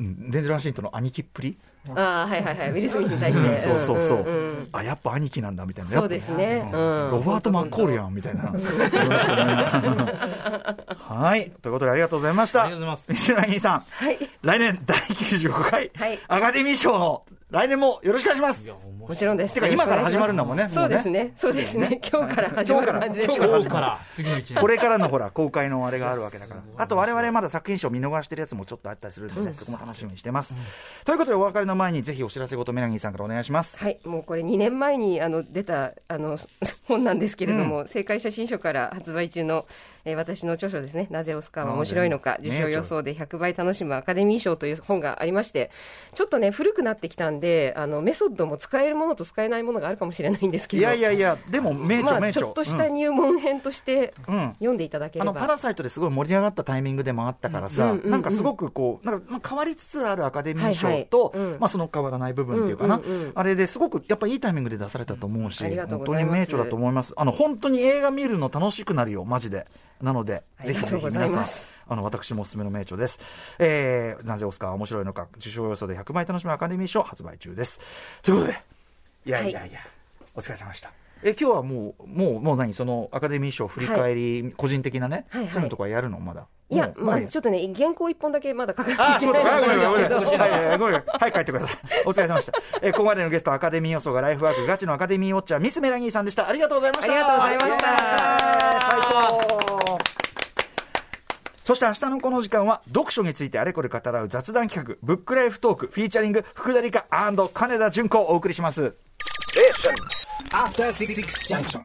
うんデンゼル・ワシントンの兄貴っぷり、ああはいはいはい。ウィル・スミスに対して。そうそうそう、あやっぱ兄貴なんだみたいな。そうですね、うん、ロバート・マッコールやんみたいな。はい。ということでありがとうございました。ありがとうございます。西村兄さん、はい。来年第95回、はい。アカデミー賞の来年もよろしくお願いします。もちろんです。てか今から始まるんだもんね。そうですね。そうですね。今日から始まる感じで。す今日から。今日から。次の1年。これからのほら公開のあれがあるわけだから、あと我々まだ作品賞見逃してるやつもちょっとあったりするので、そこも楽しみにしてます。ということで、お別れの前にぜひお知らせごとメラニーさんからお願いします。はい、もうこれ2年前にあの出たあの本なんですけれども、正解写真書から発売中の、えー私の著書ですね、なぜオスカーは面白いのか、ね受賞予想で100倍楽しむアカデミー賞という本がありまして、ちょっとね、古くなってきたんで、あのメソッドも使えるものと使えないものがあるかもしれないんですけど、いやいやいや、でも名著、まあ。ちょっとした入門編としてうん。読んでいただければ。あのパラサイトですごい盛り上がったタイミングでもあったからさ、うんうんうん。なんかすごくこう、なんかまあ変わりつつあるアカデミーはいはい。賞と、うん。まあその変わらない部分っていうかな、うんうんうん。あれですごくやっぱいいタイミングで出されたと思うし、本当に名著だと思います。あの本当に映画見るの楽しくなるよ、マジで。なので、ぜひぜひ皆さん。あの私もおすすめの名著です、えー、なぜオスカーは面白いのか受賞予想で100倍楽しむアカデミー賞発売中です。ということでいやいやいや、お疲れ様でした。え今日はもうもうもう何？そのアカデミー賞振り返り、個人的なね、はいはい。そういうのとかやるの？まだいやまあ、いいちょっとね、原稿一本だけまだ書かないそうだ、ごけないんですけど、はいはい、ごめん。はい、帰ってください。お疲れ様でした。えー、ここまでのゲスト、アカデミー予想がライフワーク、ガチのアカデミーウォッチャー、ミスメラニーさんでした。ありがとうございました。ありがとうございましたはい最高。そして明日のこの時間は読書についてあれこれ語らう雑談企画ブックライフトークフィーチャリング福田理香金田純子をお送りします Junction.